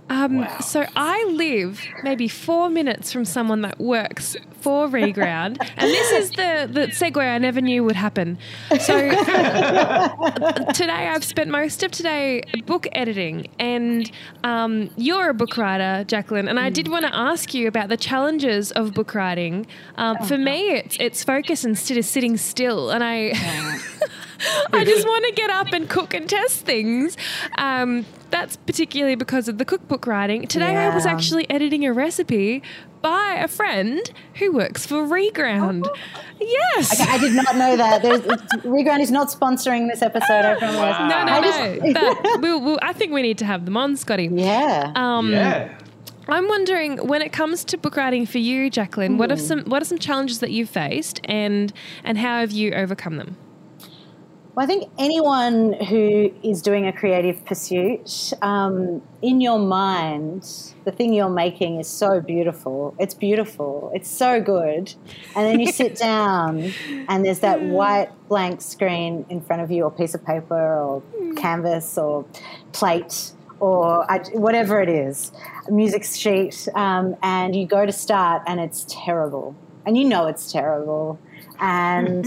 Um, wow. So I live maybe four minutes from someone that works for Reground, and this is the, the segue I never knew would happen. So (laughs) today I've spent most of today book editing, and um, you're a book writer, Jaclyn, and I did want to ask you about the challenges of book writing. Um, for me, it's it's focus instead of sitting still, and I. (laughs) I just want to get up and cook and test things. Um, that's particularly because of the cookbook writing. Today yeah. I was actually editing a recipe by a friend who works for Reground. Oh. Yes. Okay, I did not know that. Reground is not sponsoring this episode. I. Wow. No, no, no. (laughs) but we'll, we'll, I think we need to have them on, Scotty. Yeah. Um, yeah. I'm wondering when it comes to book writing for you, Jaclyn, mm. what are hmm. some what are some challenges that you've faced and and how have you overcome them? Well, I think anyone who is doing a creative pursuit, um, in your mind, the thing you're making is so beautiful. It's beautiful. It's so good. And then you sit (laughs) down and there's that white blank screen in front of you, or piece of paper, or canvas, or plate, or whatever it is, a music sheet, um, and you go to start and it's terrible. And you know it's terrible. And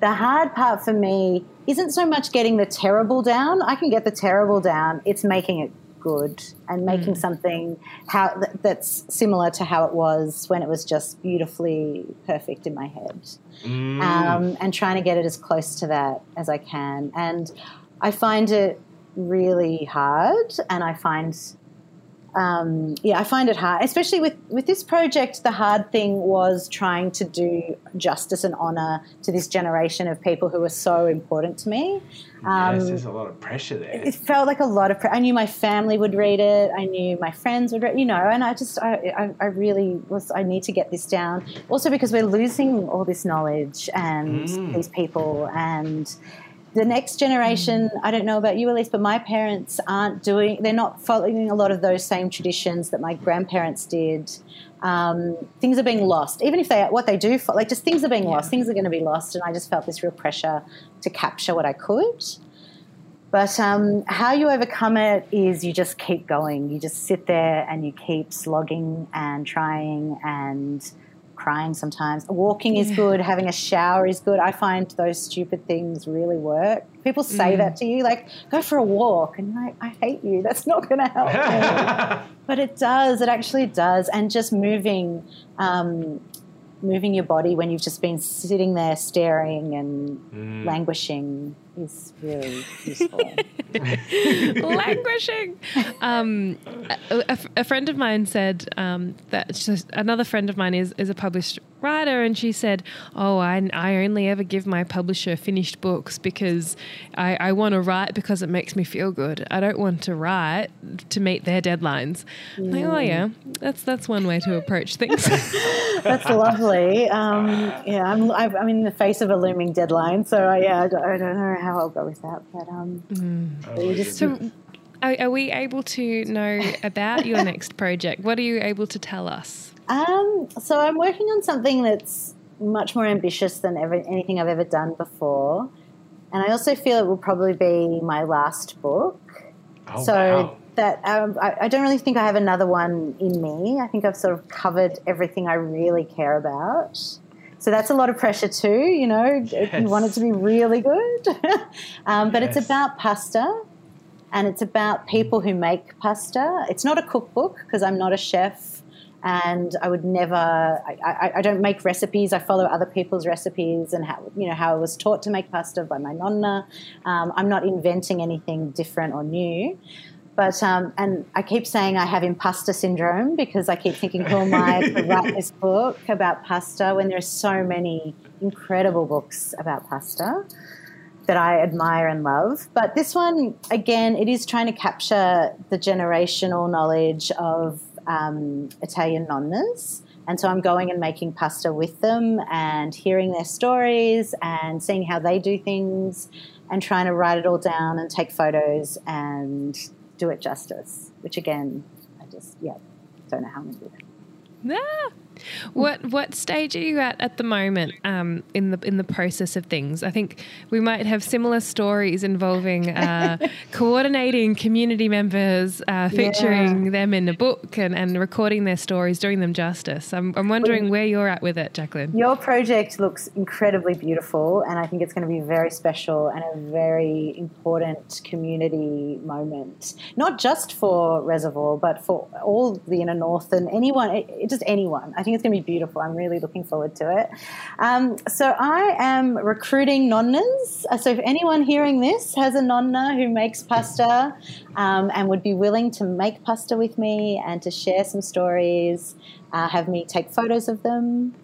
the hard part for me isn't so much getting the terrible down. I can get the terrible down. It's making it good and making mm. something how that's similar to how it was when it was just beautifully perfect in my head, mm. um, and trying to get it as close to that as I can. And I find it really hard, and I find um, yeah, I find it hard, especially with, with this project. The hard thing was trying to do justice and honor to this generation of people who were so important to me. Um, yes, there's a lot of pressure there. It felt like a lot of pressure. I knew my family would read it. I knew my friends would read, you know, and I just, I, I, I, really was, I need to get this down. Also because we're losing all this knowledge and mm. these people and the next generation, I don't know about you, Elise, but my parents aren't doing, they're not following a lot of those same traditions that my grandparents did. Um, things are being lost. Even if they, what they do, like just things are being lost, things are going to be lost. And I just felt this real pressure to capture what I could. But um, how you overcome it is you just keep going. You just sit there and you keep slogging and trying and crying sometimes. Walking is good. Having a shower is good. I find those stupid things really work. People say that to you, like, go for a walk. And you're like, I hate you. That's not going to help. me. (laughs) but it does. It actually does. And just moving, um, moving your body when you've just been sitting there staring and languishing is really (laughs) useful. languishing. Um, a, a- a friend of mine said um, that just, another friend of mine is, is a published writer, and she said, "Oh, I, I only ever give my publisher finished books because I, I want to write because it makes me feel good. I don't want to write to meet their deadlines." I'm Like, oh yeah, that's that's one way to approach things. (laughs) That's lovely. Um, yeah, I'm, I'm I'm in the face of a looming deadline, so yeah, I don't, I don't know how I'll go with that. But um, but you just so, are, are we able to know about your (laughs) next project? What are you able to tell us? Um, so I'm working on something that's much more ambitious than ever, anything I've ever done before, and I also feel it will probably be my last book. Oh, so wow. that um, I, I don't really think I have another one in me. I think I've sort of covered everything I really care about. So that's a lot of pressure too. You know, you want it to be really good, (laughs) um, but it's about pasta, and it's about people who make pasta. It's not a cookbook because I'm not a chef, and I would never. I, I, I don't make recipes. I follow other people's recipes and how you know how I was taught to make pasta by my nonna. Um, I'm not inventing anything different or new. But um, and I keep saying I have imposter syndrome because I keep thinking, who am I to (laughs) write this book about pasta when there are so many incredible books about pasta that I admire and love. But this one, again, it is trying to capture the generational knowledge of um, Italian nonnas. And so I'm going and making pasta with them and hearing their stories and seeing how they do things and trying to write it all down and take photos and do it justice, which again, I just, yeah, don't know how I'm going to do that. Ah. What what stage are you at at the moment um, in the in the process of things? I think we might have similar stories involving uh, (laughs) coordinating community members, uh, featuring them in a book, and, and recording their stories, doing them justice. I'm, I'm wondering where you're at with it, Jaclyn. Your project looks incredibly beautiful, and I think it's going to be very special and a very important community moment, not just for Reservoir, but for all the inner north and anyone, it- just anyone. I think it's going to be beautiful. I'm really looking forward to it. Um, so I am recruiting nonnas. Uh, So if anyone hearing this has a nonna who makes pasta um, and would be willing to make pasta with me and to share some stories, uh, have me take photos of them.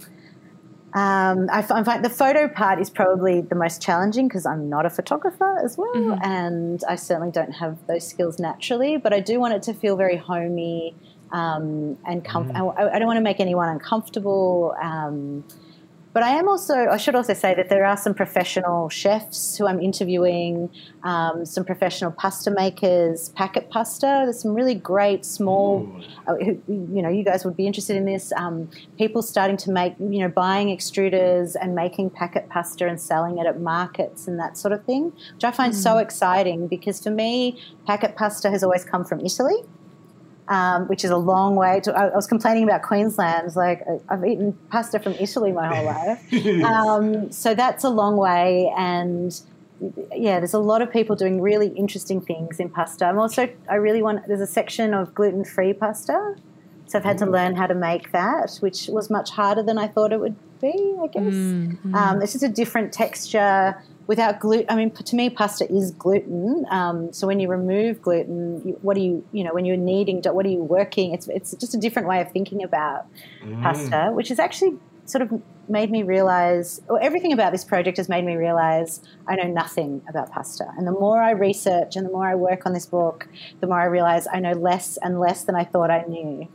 Um, I, find the photo part is probably the most challenging because I'm not a photographer as well, and I certainly don't have those skills naturally. But I do want it to feel very homey um, and com- I, I don't want to make anyone uncomfortable. Um, but I am also, I should also say that there are some professional chefs who I'm interviewing, um, some professional pasta makers, packet pasta. There's some really great small, uh, who, you know, you guys would be interested in this. Um, people starting to make, you know, buying extruders and making packet pasta and selling it at markets and that sort of thing, which I find so exciting because for me, packet pasta has always come from Italy um, which is a long way to. I, I was complaining about Queensland. Like I- I've eaten pasta from Italy my whole life, (laughs) um, so that's a long way. And yeah, there's a lot of people doing really interesting things in pasta. I'm also I really want. There's a section of gluten free pasta, so I've had to learn how to make that, which was much harder than I thought it would be. I guess um, it's just a different texture without gluten. I mean, to me, pasta is gluten. Um, so when you remove gluten, you, what are you, you know, when you're kneading, what are you working? It's it's just a different way of thinking about pasta, which has actually sort of made me realize, or everything about this project has made me realize I know nothing about pasta. And the more I research and the more I work on this book, the more I realize I know less and less than I thought I knew.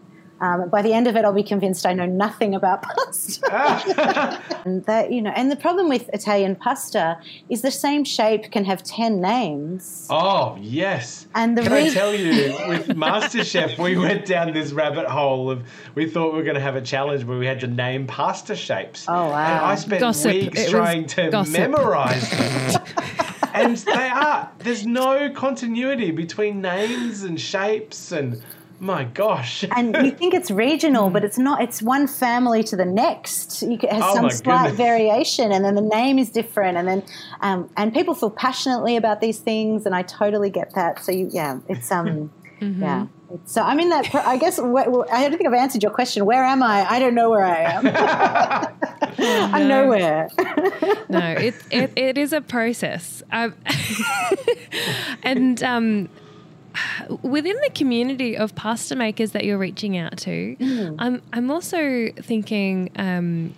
Um, by the end of it, I'll be convinced I know nothing about (laughs) pasta. (laughs) and that you know, and the problem with Italian pasta is the same shape can have ten names. Oh yes. And the Can I tell you, (laughs) with MasterChef, we went down this rabbit hole of we thought we were going to have a challenge where we had to name pasta shapes. Oh, wow. And I spent Gossip. It weeks was trying to gossip. memorize them. and they are. There's no continuity between names and shapes and My gosh. (laughs) and you think it's regional, but it's not. It's one family to the next. You can, it has Oh some slight goodness. variation, and then the name is different, and then um, and people feel passionately about these things, and I totally get that. So you, yeah, it's um, (laughs) yeah. So I'm in that. I guess wh- wh- I don't think I've answered your question. Where am I? I don't know where I am. (laughs) I'm nowhere. no, it, it it is a process, um, and um, within the community of pasta makers that you're reaching out to, I'm I'm also thinking, um,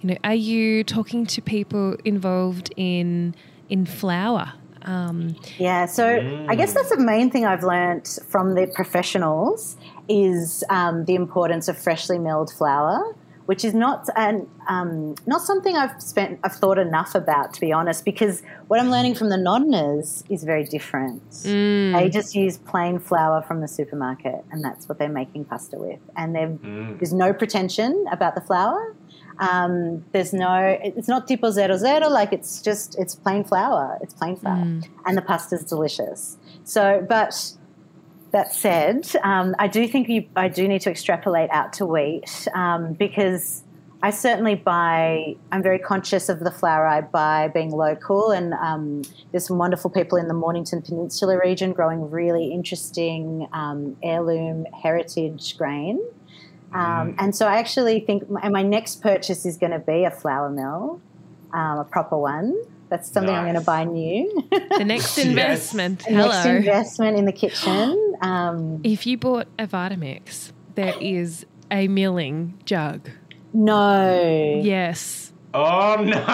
you know, are you talking to people involved in in flour? Um, Yeah, so I guess that's the main thing I've learnt from the professionals is um, the importance of freshly milled flour, which is not and um, not something I've spent I've thought enough about to be honest. Because what I'm learning from the nonnas is very different. They just use plain flour from the supermarket, and that's what they're making pasta with. And they've- there's no pretension about the flour. Um, there's no, it's not tipo zero zero, like it's just, it's plain flour. It's plain flour. And the pasta's delicious. So, but that said, um, I do think you, I do need to extrapolate out to wheat um, because I certainly buy, I'm very conscious of the flour I buy being local. And um, there's some wonderful people in the Mornington Peninsula region growing really interesting um, heirloom heritage grain. Um, and so I actually think my, my next purchase is going to be a flour mill, um, a proper one. That's something I'm going to buy new. the next (laughs) investment. A Next Hello. investment in the kitchen. Um, If you bought a Vitamix, there is a milling jug. no. Yes. oh no.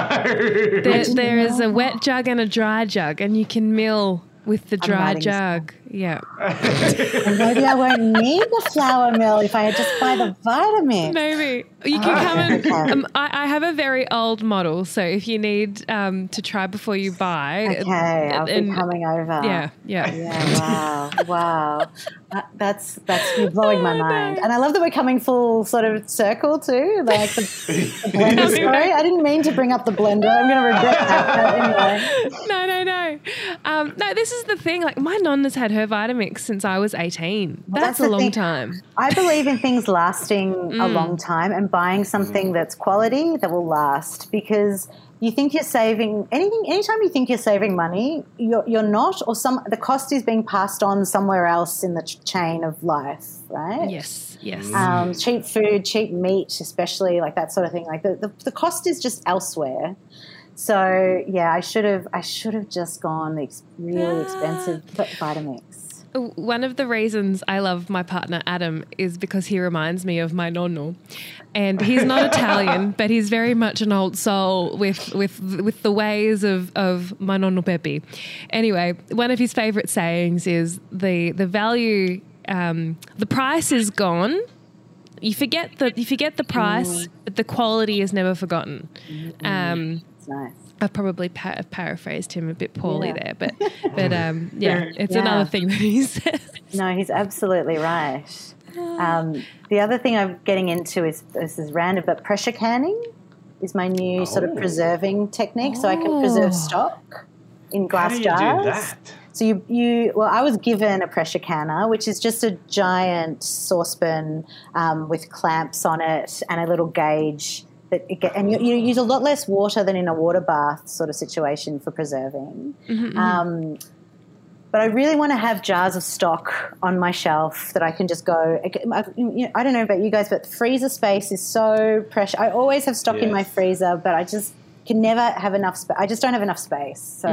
There, there (laughs) is a wet jug and a dry jug, and you can mill with the dry writing this jug. Yeah. Maybe I won't need the flour mill if I just buy the Vitamix. Maybe you can come and. Okay. Um, I, I have a very old model, so if you need um, to try before you buy, Okay, I'll be and- coming over. yeah, yeah, Yeah, wow, wow. That- That's that's you're blowing Oh, my mind, and I love that we're coming full sort of circle too, like the, (laughs) the blender story. I didn't mean to bring up the blender. I'm going to regret that. But anyway, (laughs) no, no, no. Um, no, this is the thing. Like my nonna's had her Vitamix since I was eighteen. Well, that's, that's a long thing. time. I believe in things lasting (laughs) a Mm. long time and buying something that's quality that will last because you think you're saving anything anytime you think you're saving money you're, you're not or some the cost is being passed on somewhere else in the ch- chain of life right Yes, yes. um, cheap food cheap meat especially like that sort of thing like the, the, the cost is just elsewhere so yeah i should have i should have just gone the ex- really expensive Ah. (gasps) vitamix One of the reasons I love my partner Adam is because he reminds me of my nonno, and he's not Italian, (laughs) but he's very much an old soul with with with the ways of of my nonno Pepe. Anyway, one of his favourite sayings is the the value, um, the price is gone. You forget the you forget the price, but the quality is never forgotten. Um, it's nice I've probably pa- paraphrased him a bit poorly Yeah. there, but (laughs) but um, yeah, it's Yeah. another thing that he (laughs) says. No, he's absolutely right. Um, the other thing I'm getting into is this is random, but pressure canning is my new sort of Oh. preserving technique, so I can preserve Oh. stock in How glass do you jars. do that? So you, you, well, I was given a pressure canner, which is just a giant saucepan um, with clamps on it and a little gauge. That it get, and you, you use a lot less water than in a water bath sort of situation for preserving. Um, but I really want to have jars of stock on my shelf that I can just go. I, you know, I don't know about you guys, but freezer space is so precious. I always have stock in my freezer, but I just can never have enough space. I just don't have enough space. So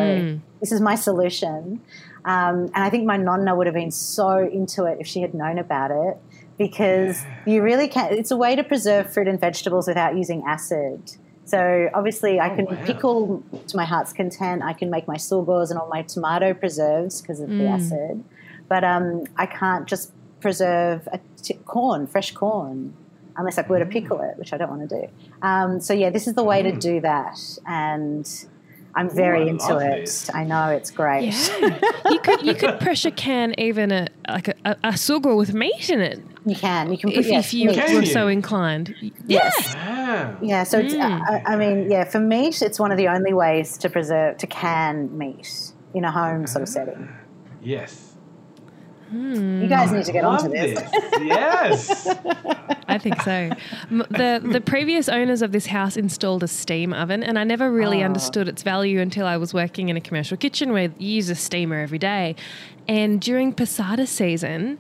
this is my solution. Um, and I think my nonna would have been so into it if she had known about it because you really can. It's a way to preserve fruit and vegetables without using acid. So obviously, I can wow. pickle to my heart's content. I can make my sugos and all my tomato preserves because of the acid, but um, I can't just preserve a t- corn, fresh corn, unless I were to pickle it, which I don't want to do. Um, so yeah, this is the way to do that, and I'm very I into it. this. I know it's great. Yeah, you could you could pressure can even a like a, a, a sugar with meat in it You can. You can put if, yes, if you meat. Can were you? so inclined. Yes. Ah. Yeah, so it's, Mm. I, I mean, yeah, for meat, it's one of the only ways to preserve, to can meat in a home sort of setting. Yes. You guys need to get Love onto this. Yes. (laughs) I think so. The The previous owners of this house installed a steam oven, and I never really Ah. understood its value until I was working in a commercial kitchen where you use a steamer every day. And during passata season,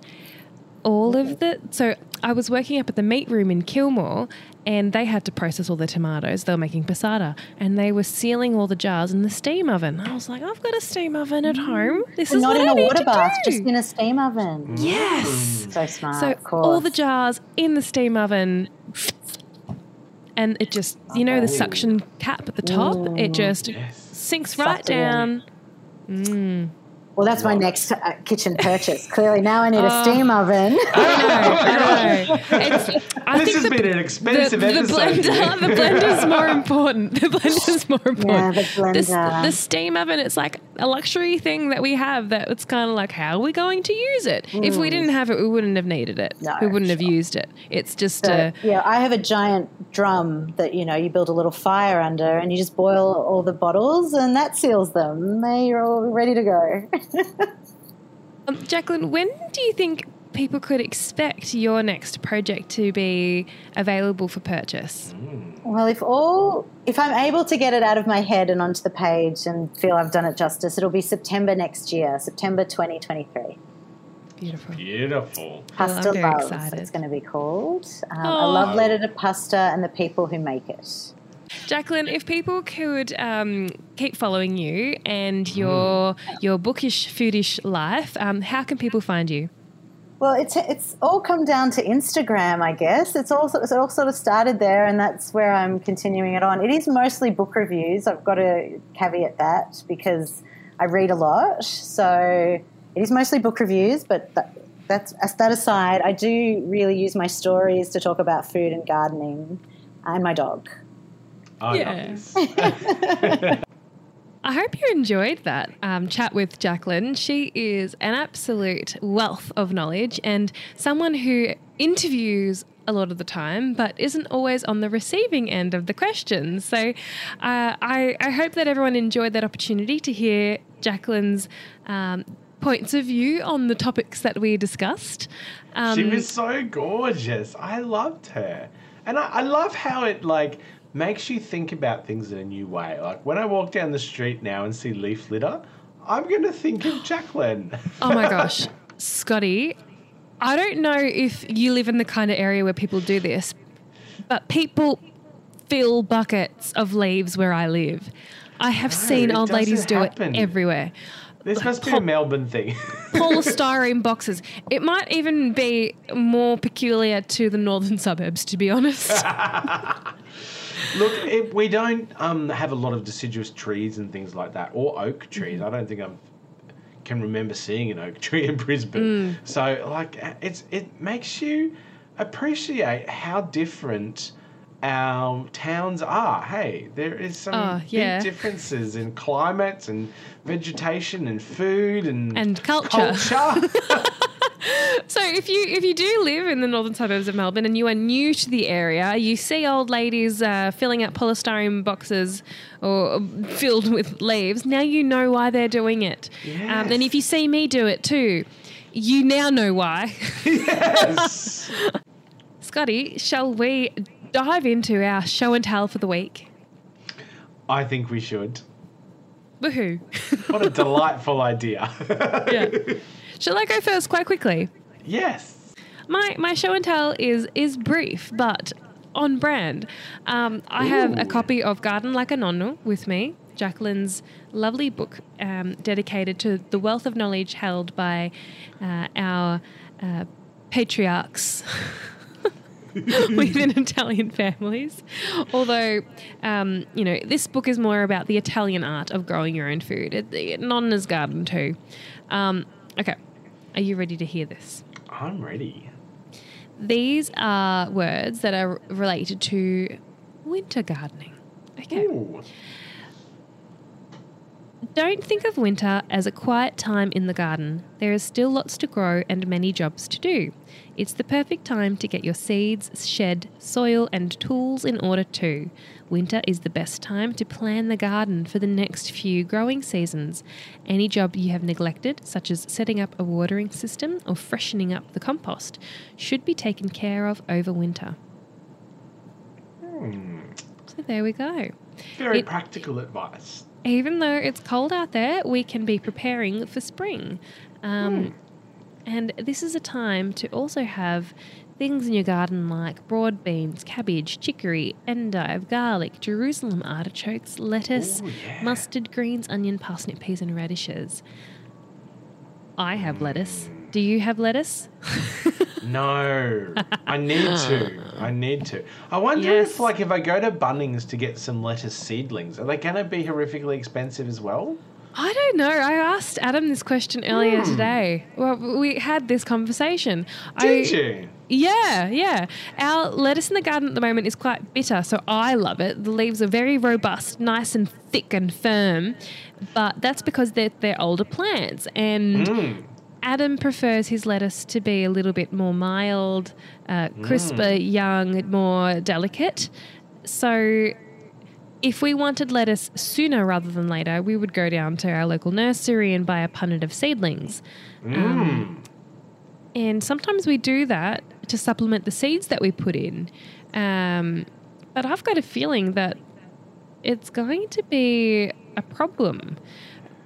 all of the so I was working up at the meat room in Kilmore, and they had to process all the tomatoes. They were making passata, and they were sealing all the jars in the steam oven. I was like, I've got a steam oven at home. Mm. This is Not what in I a need water bath, do." just in a steam oven. Mm. yes. Mm. So smart. So of all the jars in the steam oven, and it just you know the suction cap at the top. It just Yes. sinks Sucked right it in. down. Well, that's my next uh, kitchen purchase. Clearly, now I need Oh. a steam oven. (laughs) I know, I know. It's, I this has the, been an the, expensive the episode. blender, the blender's more important. The blender's more important. Yeah, the This- blender. the steam oven, it's like a luxury thing that we have. That it's kind of like, how are we going to use it? If we didn't have it, we wouldn't have needed it. No, we wouldn't have used it. It's just So, a yeah, I have a giant drum that you know you build a little fire under, and you just boil all the bottles, and that seals them. They're all ready to go. (laughs) Um, Jaclyn, when do you think people could expect your next project to be available for purchase? well, if all if I'm able to get it out of my head and onto the page and feel I've done it justice, it'll be September next year, September 2023. Beautiful. Beautiful. Well, I'm Pasta very Love, excited. it's going to be called. Um, a love letter to pasta and the people who make it. Jaclyn, if people could um, keep following you and your your bookish, foodish life, um, how can people find you? Well, it's it's all come down to Instagram, I guess. It's all it all sort of started there, and that's where I'm continuing it on. It is mostly book reviews. I've got to caveat that because I read a lot, so it is mostly book reviews. But that, that's that aside, I do really use my stories to talk about food and gardening and my dog. I Yeah. (laughs) I hope you enjoyed that um, chat with Jaclyn. She is an absolute wealth of knowledge and someone who interviews a lot of the time, but isn't always on the receiving end of the questions. So uh, I, I hope that everyone enjoyed that opportunity to hear Jaclyn's um, points of view on the topics that we discussed. Um, she was so gorgeous. I loved her. And I, I love how it like makes you think about things in a new way. Like when I walk down the street now and see leaf litter, I'm gonna think of (gasps) Jaclyn. Oh my gosh, Scotty, I don't know if you live in the kind of area where people do this, but people fill buckets of leaves where I live. I have seen old ladies do happen. it everywhere. This must be a Melbourne thing. Polystyrene (laughs) boxes. It might even be more peculiar to the northern suburbs, to be honest. (laughs) Look, it, we don't um, have a lot of deciduous trees and things like that, or oak mm-hmm. trees. I don't think I can remember seeing an oak (laughs) tree in Brisbane. Mm. So, like, uh, it's it makes you appreciate how different our towns are. Hey, there is some Oh, yeah. big differences in climates and vegetation and food and And culture. culture. (laughs) (laughs) (laughs) So if you if you do live in the northern suburbs of Melbourne and you are new to the area, you see old ladies uh, filling up polystyrene boxes or filled with leaves. Now you know why they're doing it. Um, and if you see me do it too, you now know why. yes. (laughs) Scotty, shall we dive into our show and tell for the week? I think we should. Woohoo! What a (laughs) delightful idea. yeah. Shall I go first, quite quickly? yes. My my show and tell is is brief but on brand. Um, I have a copy of Garden Like a Nonno with me, Jaclyn's lovely book um, dedicated to the wealth of knowledge held by uh, our uh, patriarchs. (laughs) Within Italian families. Although, um, you know, this book is more about the Italian art of growing your own food. It, it, Nonna's garden, too. Um, okay, are you ready to hear this? I'm ready. These are words that are related to winter gardening. Okay. Ooh. Don't think of winter as a quiet time in the garden. There is still lots to grow and many jobs to do. It's the perfect time to get your seeds, shed, soil, and tools in order too. Winter is the best time to plan the garden for the next few growing seasons. Any job you have neglected, such as setting up a watering system or freshening up the compost, should be taken care of over winter. So there we go. Very It- practical advice. Even though it's cold out there, we can be preparing for spring. Um, And this is a time to also have things in your garden like broad beans, cabbage, chicory, endive, garlic, Jerusalem artichokes, lettuce, Ooh, yeah. mustard greens, onion, parsnip, peas, and radishes. I have mm. lettuce. Do you have lettuce? (laughs) No, I need to. I need to. I wonder Yes. if, like, if I go to Bunnings to get some lettuce seedlings, are they going to be horrifically expensive as well? I don't know. I asked Adam this question earlier hmm. today. Well, we had this conversation. Did I, you? Yeah, yeah. Our lettuce in the garden at the moment is quite bitter, so I love it. The leaves are very robust, nice and thick and firm, but that's because they're, they're older plants. And Mm. Adam prefers his lettuce to be a little bit more mild, uh, crisper, young, more delicate. So if we wanted lettuce sooner rather than later, we would go down to our local nursery and buy a punnet of seedlings. Um, and sometimes we do that to supplement the seeds that we put in. Um, but I've got a feeling that it's going to be a problem.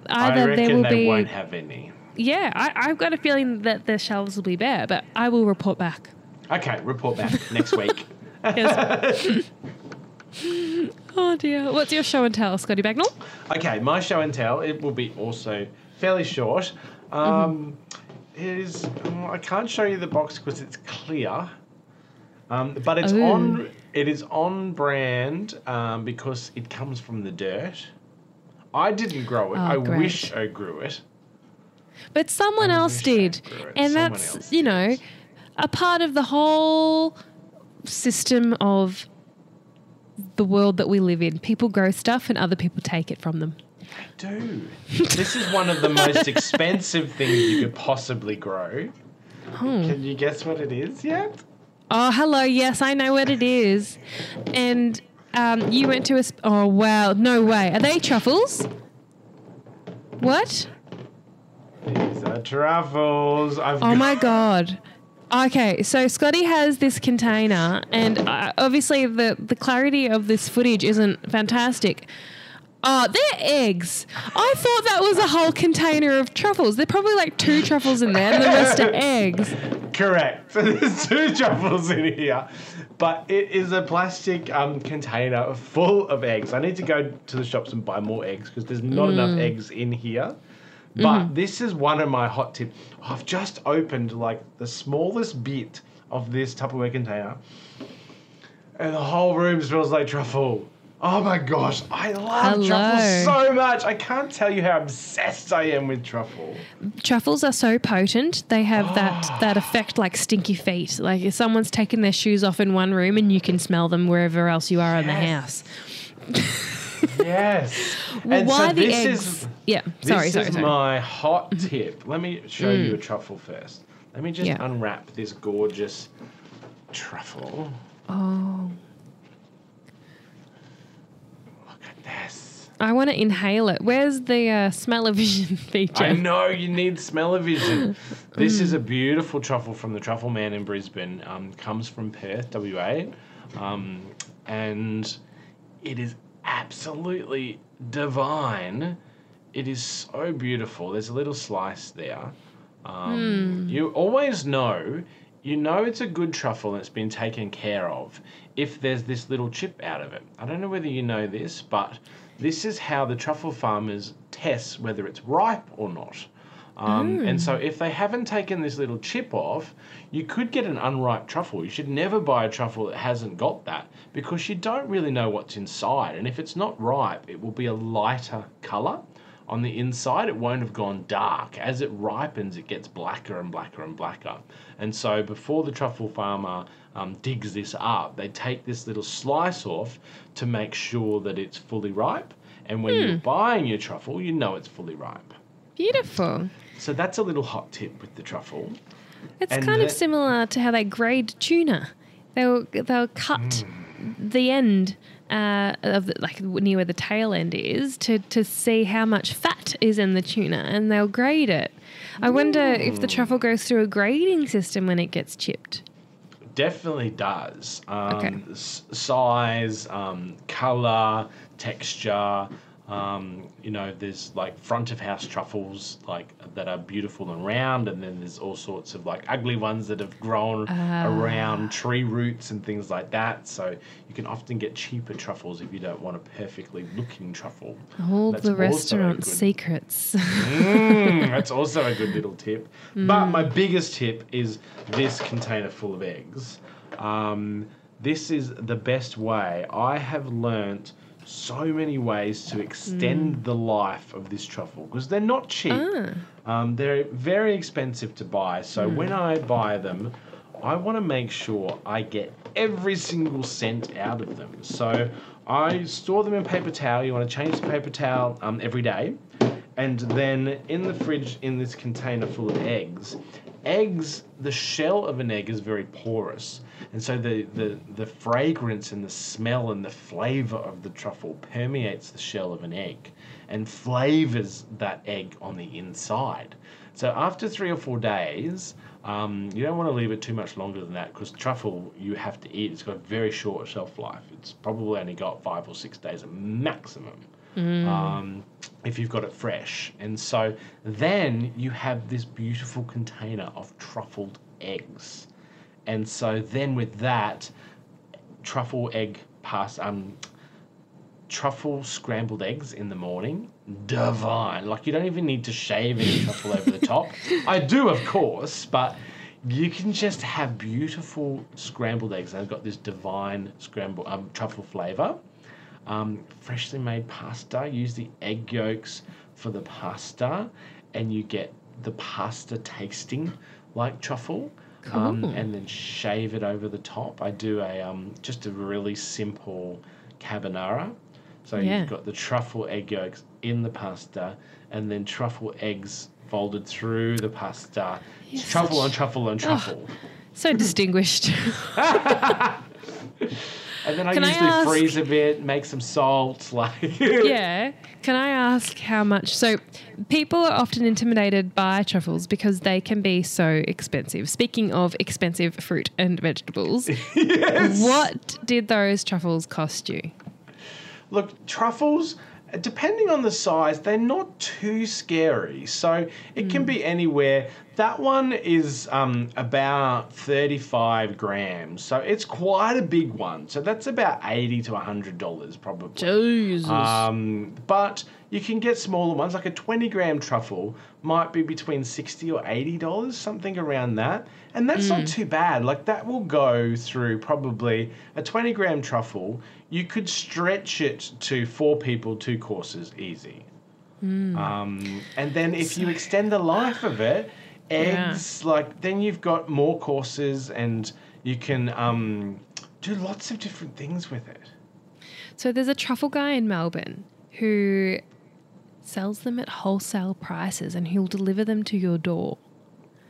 I Either reckon there will they be, won't have any. yeah, I, I've got a feeling that the shelves will be bare, but I will report back. Okay, report back (laughs) next week. (laughs) Oh dear. What's your show and tell, Scotty Bagnall? Okay, my show and tell, it will be also fairly short. Um, it is, oh, I can't show you the box because it's clear. Um, but it's Ooh. on it is on brand um, because it comes from the dirt. I didn't grow it. Oh, I great. wish I grew it. But someone I else did. I grew it. And Someone that's, you know, did. a part of the whole system of the world that we live in. People grow stuff and other people take it from them. I do. this is one of the most expensive things you could possibly grow. Can you guess what it is yet? Oh, hello. Yes, I know what it is. And um, you went to a. Sp- oh, wow. No way. Are they truffles? What? These are truffles. I've Oh my god. Okay, so Scotty has this container, and uh, obviously the the clarity of this footage isn't fantastic. Oh, they're eggs. I thought that was a whole container of truffles. They're probably like two truffles in there, and the rest are eggs. Correct. (laughs) So there's two truffles in here, but it is a plastic um, container full of eggs. I need to go to the shops and buy more eggs because there's not mm. enough eggs in here. But mm-hmm. this is one of my hot tips. I've just opened like the smallest bit of this Tupperware container, and the whole room smells like truffle. Oh my gosh, I love Hello. truffles so much. I can't tell you how obsessed I am with truffle. Truffles are so potent; they have that (gasps) that effect like stinky feet. Like if someone's taken their shoes off in one room, and you can smell them wherever else you are in the house. (laughs) Yes. Well, and why so the this eggs? is yeah, this sorry, This is sorry, sorry. my hot mm-hmm. tip. Let me show you mm. a truffle first. Let me just Yeah. unwrap this gorgeous truffle. oh, This. I want to inhale it. Where's the uh, smell-o-vision (laughs) feature? I know you need smell-o-vision. (laughs) this is a beautiful truffle from the Truffle Man in Brisbane. Um, comes from Perth, WA, um, and it is absolutely divine. It is so beautiful. There's a little slice there. Um, You always know, you know it's a good truffle and it's been taken care of if there's this little chip out of it. I don't know whether you know this, but this is how the truffle farmers test whether it's ripe or not. Um, And so, if they haven't taken this little chip off, you could get an unripe truffle. You should never buy a truffle that hasn't got that because you don't really know what's inside. And if it's not ripe, it will be a lighter colour on the inside. It won't have gone dark. As it ripens, it gets blacker and blacker and blacker. And so, before the truffle farmer um, digs this up, they take this little slice off to make sure that it's fully ripe. And when you're buying your truffle, you know it's fully ripe. Beautiful. So that's a little hot tip with the truffle. It's And kind of similar to how they grade tuna. They'll they'll cut Hmm. the end uh, of the, like near where the tail end is to to see how much fat is in the tuna, and they'll grade it. I wonder if Hmm. the truffle goes through a grading system when it gets chipped. Definitely does. Um, Okay. s- size, um, color, texture. Um, you know, there's like front of house truffles like that are beautiful and round, and then there's all sorts of like ugly ones that have grown Ah. around tree roots and things like that. So you can often get cheaper truffles if you don't want a perfectly looking truffle. All That's the restaurant good- secrets. Mm, that's (laughs) also a good little tip. Mm. But my biggest tip is this container full of eggs. Um, this is the best way. I have learnt so many ways to extend Mm. the life of this truffle because they're not cheap. Ah. Um, they're very expensive to buy. So Hmm. when I buy them, I want to make sure I get every single cent out of them. So I store them in paper towel. You want to change the paper towel um, every day. And then in the fridge, in this container full of eggs, eggs, the shell of an egg is very porous. And so the, the, the fragrance and the smell and the flavor of the truffle permeates the shell of an egg and flavors that egg on the inside. So after three or four days, um, you don't want to leave it too much longer than that because truffle you have to eat. It's got a very short shelf life. It's probably only got five or six days at maximum um, if you've got it fresh. And so then you have this beautiful container of truffled eggs. And so then with that, truffle egg pass um truffle scrambled eggs in the morning divine. Like you don't even need to shave any truffle over the top. (laughs) I do of course but you can just have beautiful scrambled eggs. They've got this divine scramble um, truffle flavor um, freshly made pasta use the egg yolks for the pasta and you get the pasta tasting like truffle um, and then shave it over the top. I do a um, just a really simple carbonara. So Yeah. you've got the truffle egg yolks in the pasta, and then truffle eggs folded through the pasta. You're truffle such- on truffle on truffle. so distinguished. (laughs) (laughs) And then I Can I usually ask- freeze a bit, make some salt, (laughs) like yeah. Can I ask how much? So, people are often intimidated by truffles because they can be so expensive. Speaking of expensive fruit and vegetables, (laughs) what did those truffles cost you? Look, truffles, depending on the size, they're not too scary. So it can be anywhere. That one is um, about 35 grams. So it's quite a big one. So that's about 80 to $100 probably. Jesus. Um, but you can get smaller ones, like a 20 gram truffle might be between 60 or 80 dollars, something around that. And that's not too bad. Like that will go through probably a 20 gram truffle. You could stretch it to four people, two courses, easy. Um, and then if you extend the life of it, Yeah. eggs, like then you've got more courses and you can um, do lots of different things with it. So there's a truffle guy in Melbourne who sells them at wholesale prices and he'll deliver them to your door.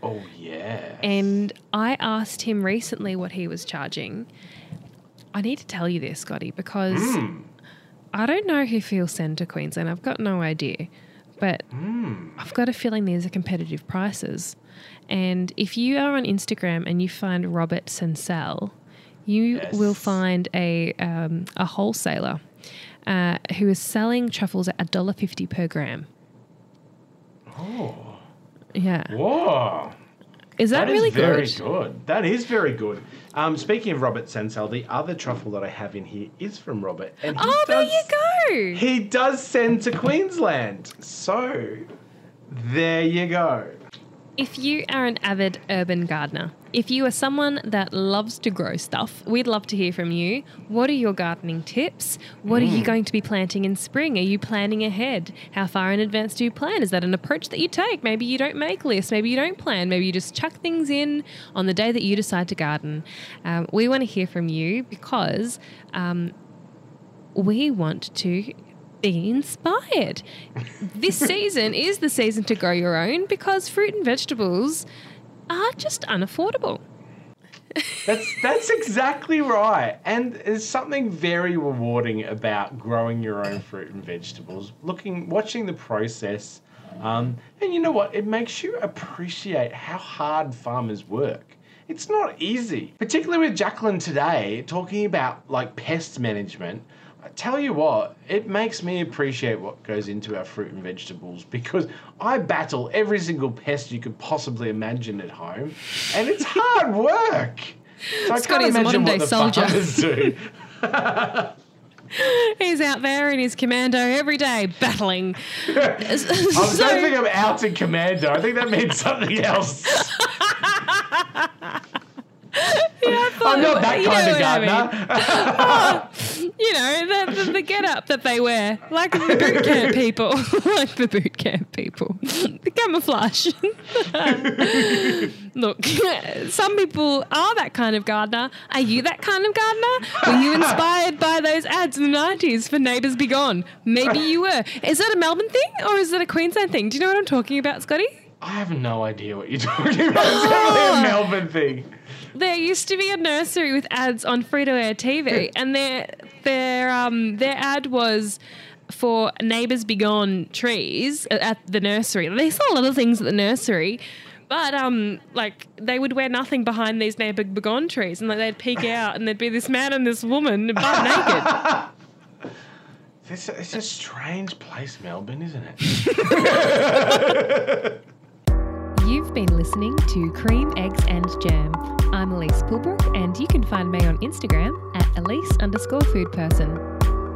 Oh yeah. And I asked him recently what he was charging. I need to tell you this, Scotty, because I don't know who he'll send to Queensland. I've got no idea. But I've got a feeling these are competitive prices. And if you are on Instagram and you find Robert Sensel, you Yes. will find a, um, a wholesaler uh, who is selling truffles at $1.50 per gram. Oh. Yeah. Whoa. Is that, really good? That is very good? good. That is very good. Um, speaking of Robert Sensel, the other truffle that I have in here is from Robert, and he Oh, there you go. He does send to Queensland, so there you go. If you are an avid urban gardener, if you are someone that loves to grow stuff, we'd love to hear from you. What are your gardening tips? What are you going to be planting in spring? Are you planning ahead? How far in advance do you plan? Is that an approach that you take? Maybe you don't make lists, maybe you don't plan, maybe you just chuck things in on the day that you decide to garden. Um, we want to hear from you because um, we want to be inspired. this (laughs) season is the season to grow your own because fruit and vegetables are just unaffordable. That's that's exactly right. And there's something very rewarding about growing your own fruit and vegetables, looking watching the process. Um, and you know what? It makes you appreciate how hard farmers work. It's not easy, particularly with Jaclyn today talking about like pest management. I tell you what, it makes me appreciate what goes into our fruit and vegetables because I battle every single pest you could possibly imagine at home, and it's hard (laughs) work. So I Scotty can't is a what the soldier. (laughs) He's out there in his commando every day battling. (laughs) I so, don't think I'm out in commando. I think that means something else. (laughs) I'm oh, not that you know kind of what I gardener. Oh, you know, the, the, the get up that they wear, like the boot camp people, (laughs) like the boot camp people, the camouflage. (laughs) Look, some people are that kind of gardener. Are you that kind of gardener? Were you inspired by those ads in the 90s for Neighbours Be Gone? Maybe you were. Is that a Melbourne thing or is it a Queensland thing? Do you know what I'm talking about, Scotty? I have no idea what you're talking about. It's definitely a oh. Melbourne thing. There used to be a nursery with ads on Free to Air TV, and their their um their ad was for neighbours be gone trees at the nursery. They saw a lot of things at the nursery. But um, like they would wear nothing behind these neighbour begone trees, and like they'd peek out, and there'd be this man and this woman butt naked. (laughs) It's a, it's a strange place, Melbourne, isn't it? (laughs) You've been listening to Cream, Eggs and Jam. I'm Elise Pulbrook, and you can find me on Instagram at Elise underscore food person.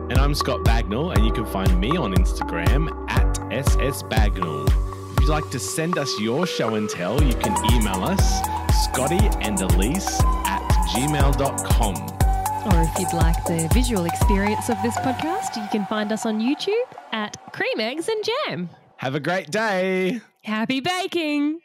And I'm Scott Bagnall, and you can find me on Instagram at ssbagnall. If you'd like to send us your show and tell, you can email us, Scotty and Elise at gmail.com. Or if you'd like the visual experience of this podcast, you can find us on YouTube at Cream, Eggs and Jam. Have a great day. Happy baking!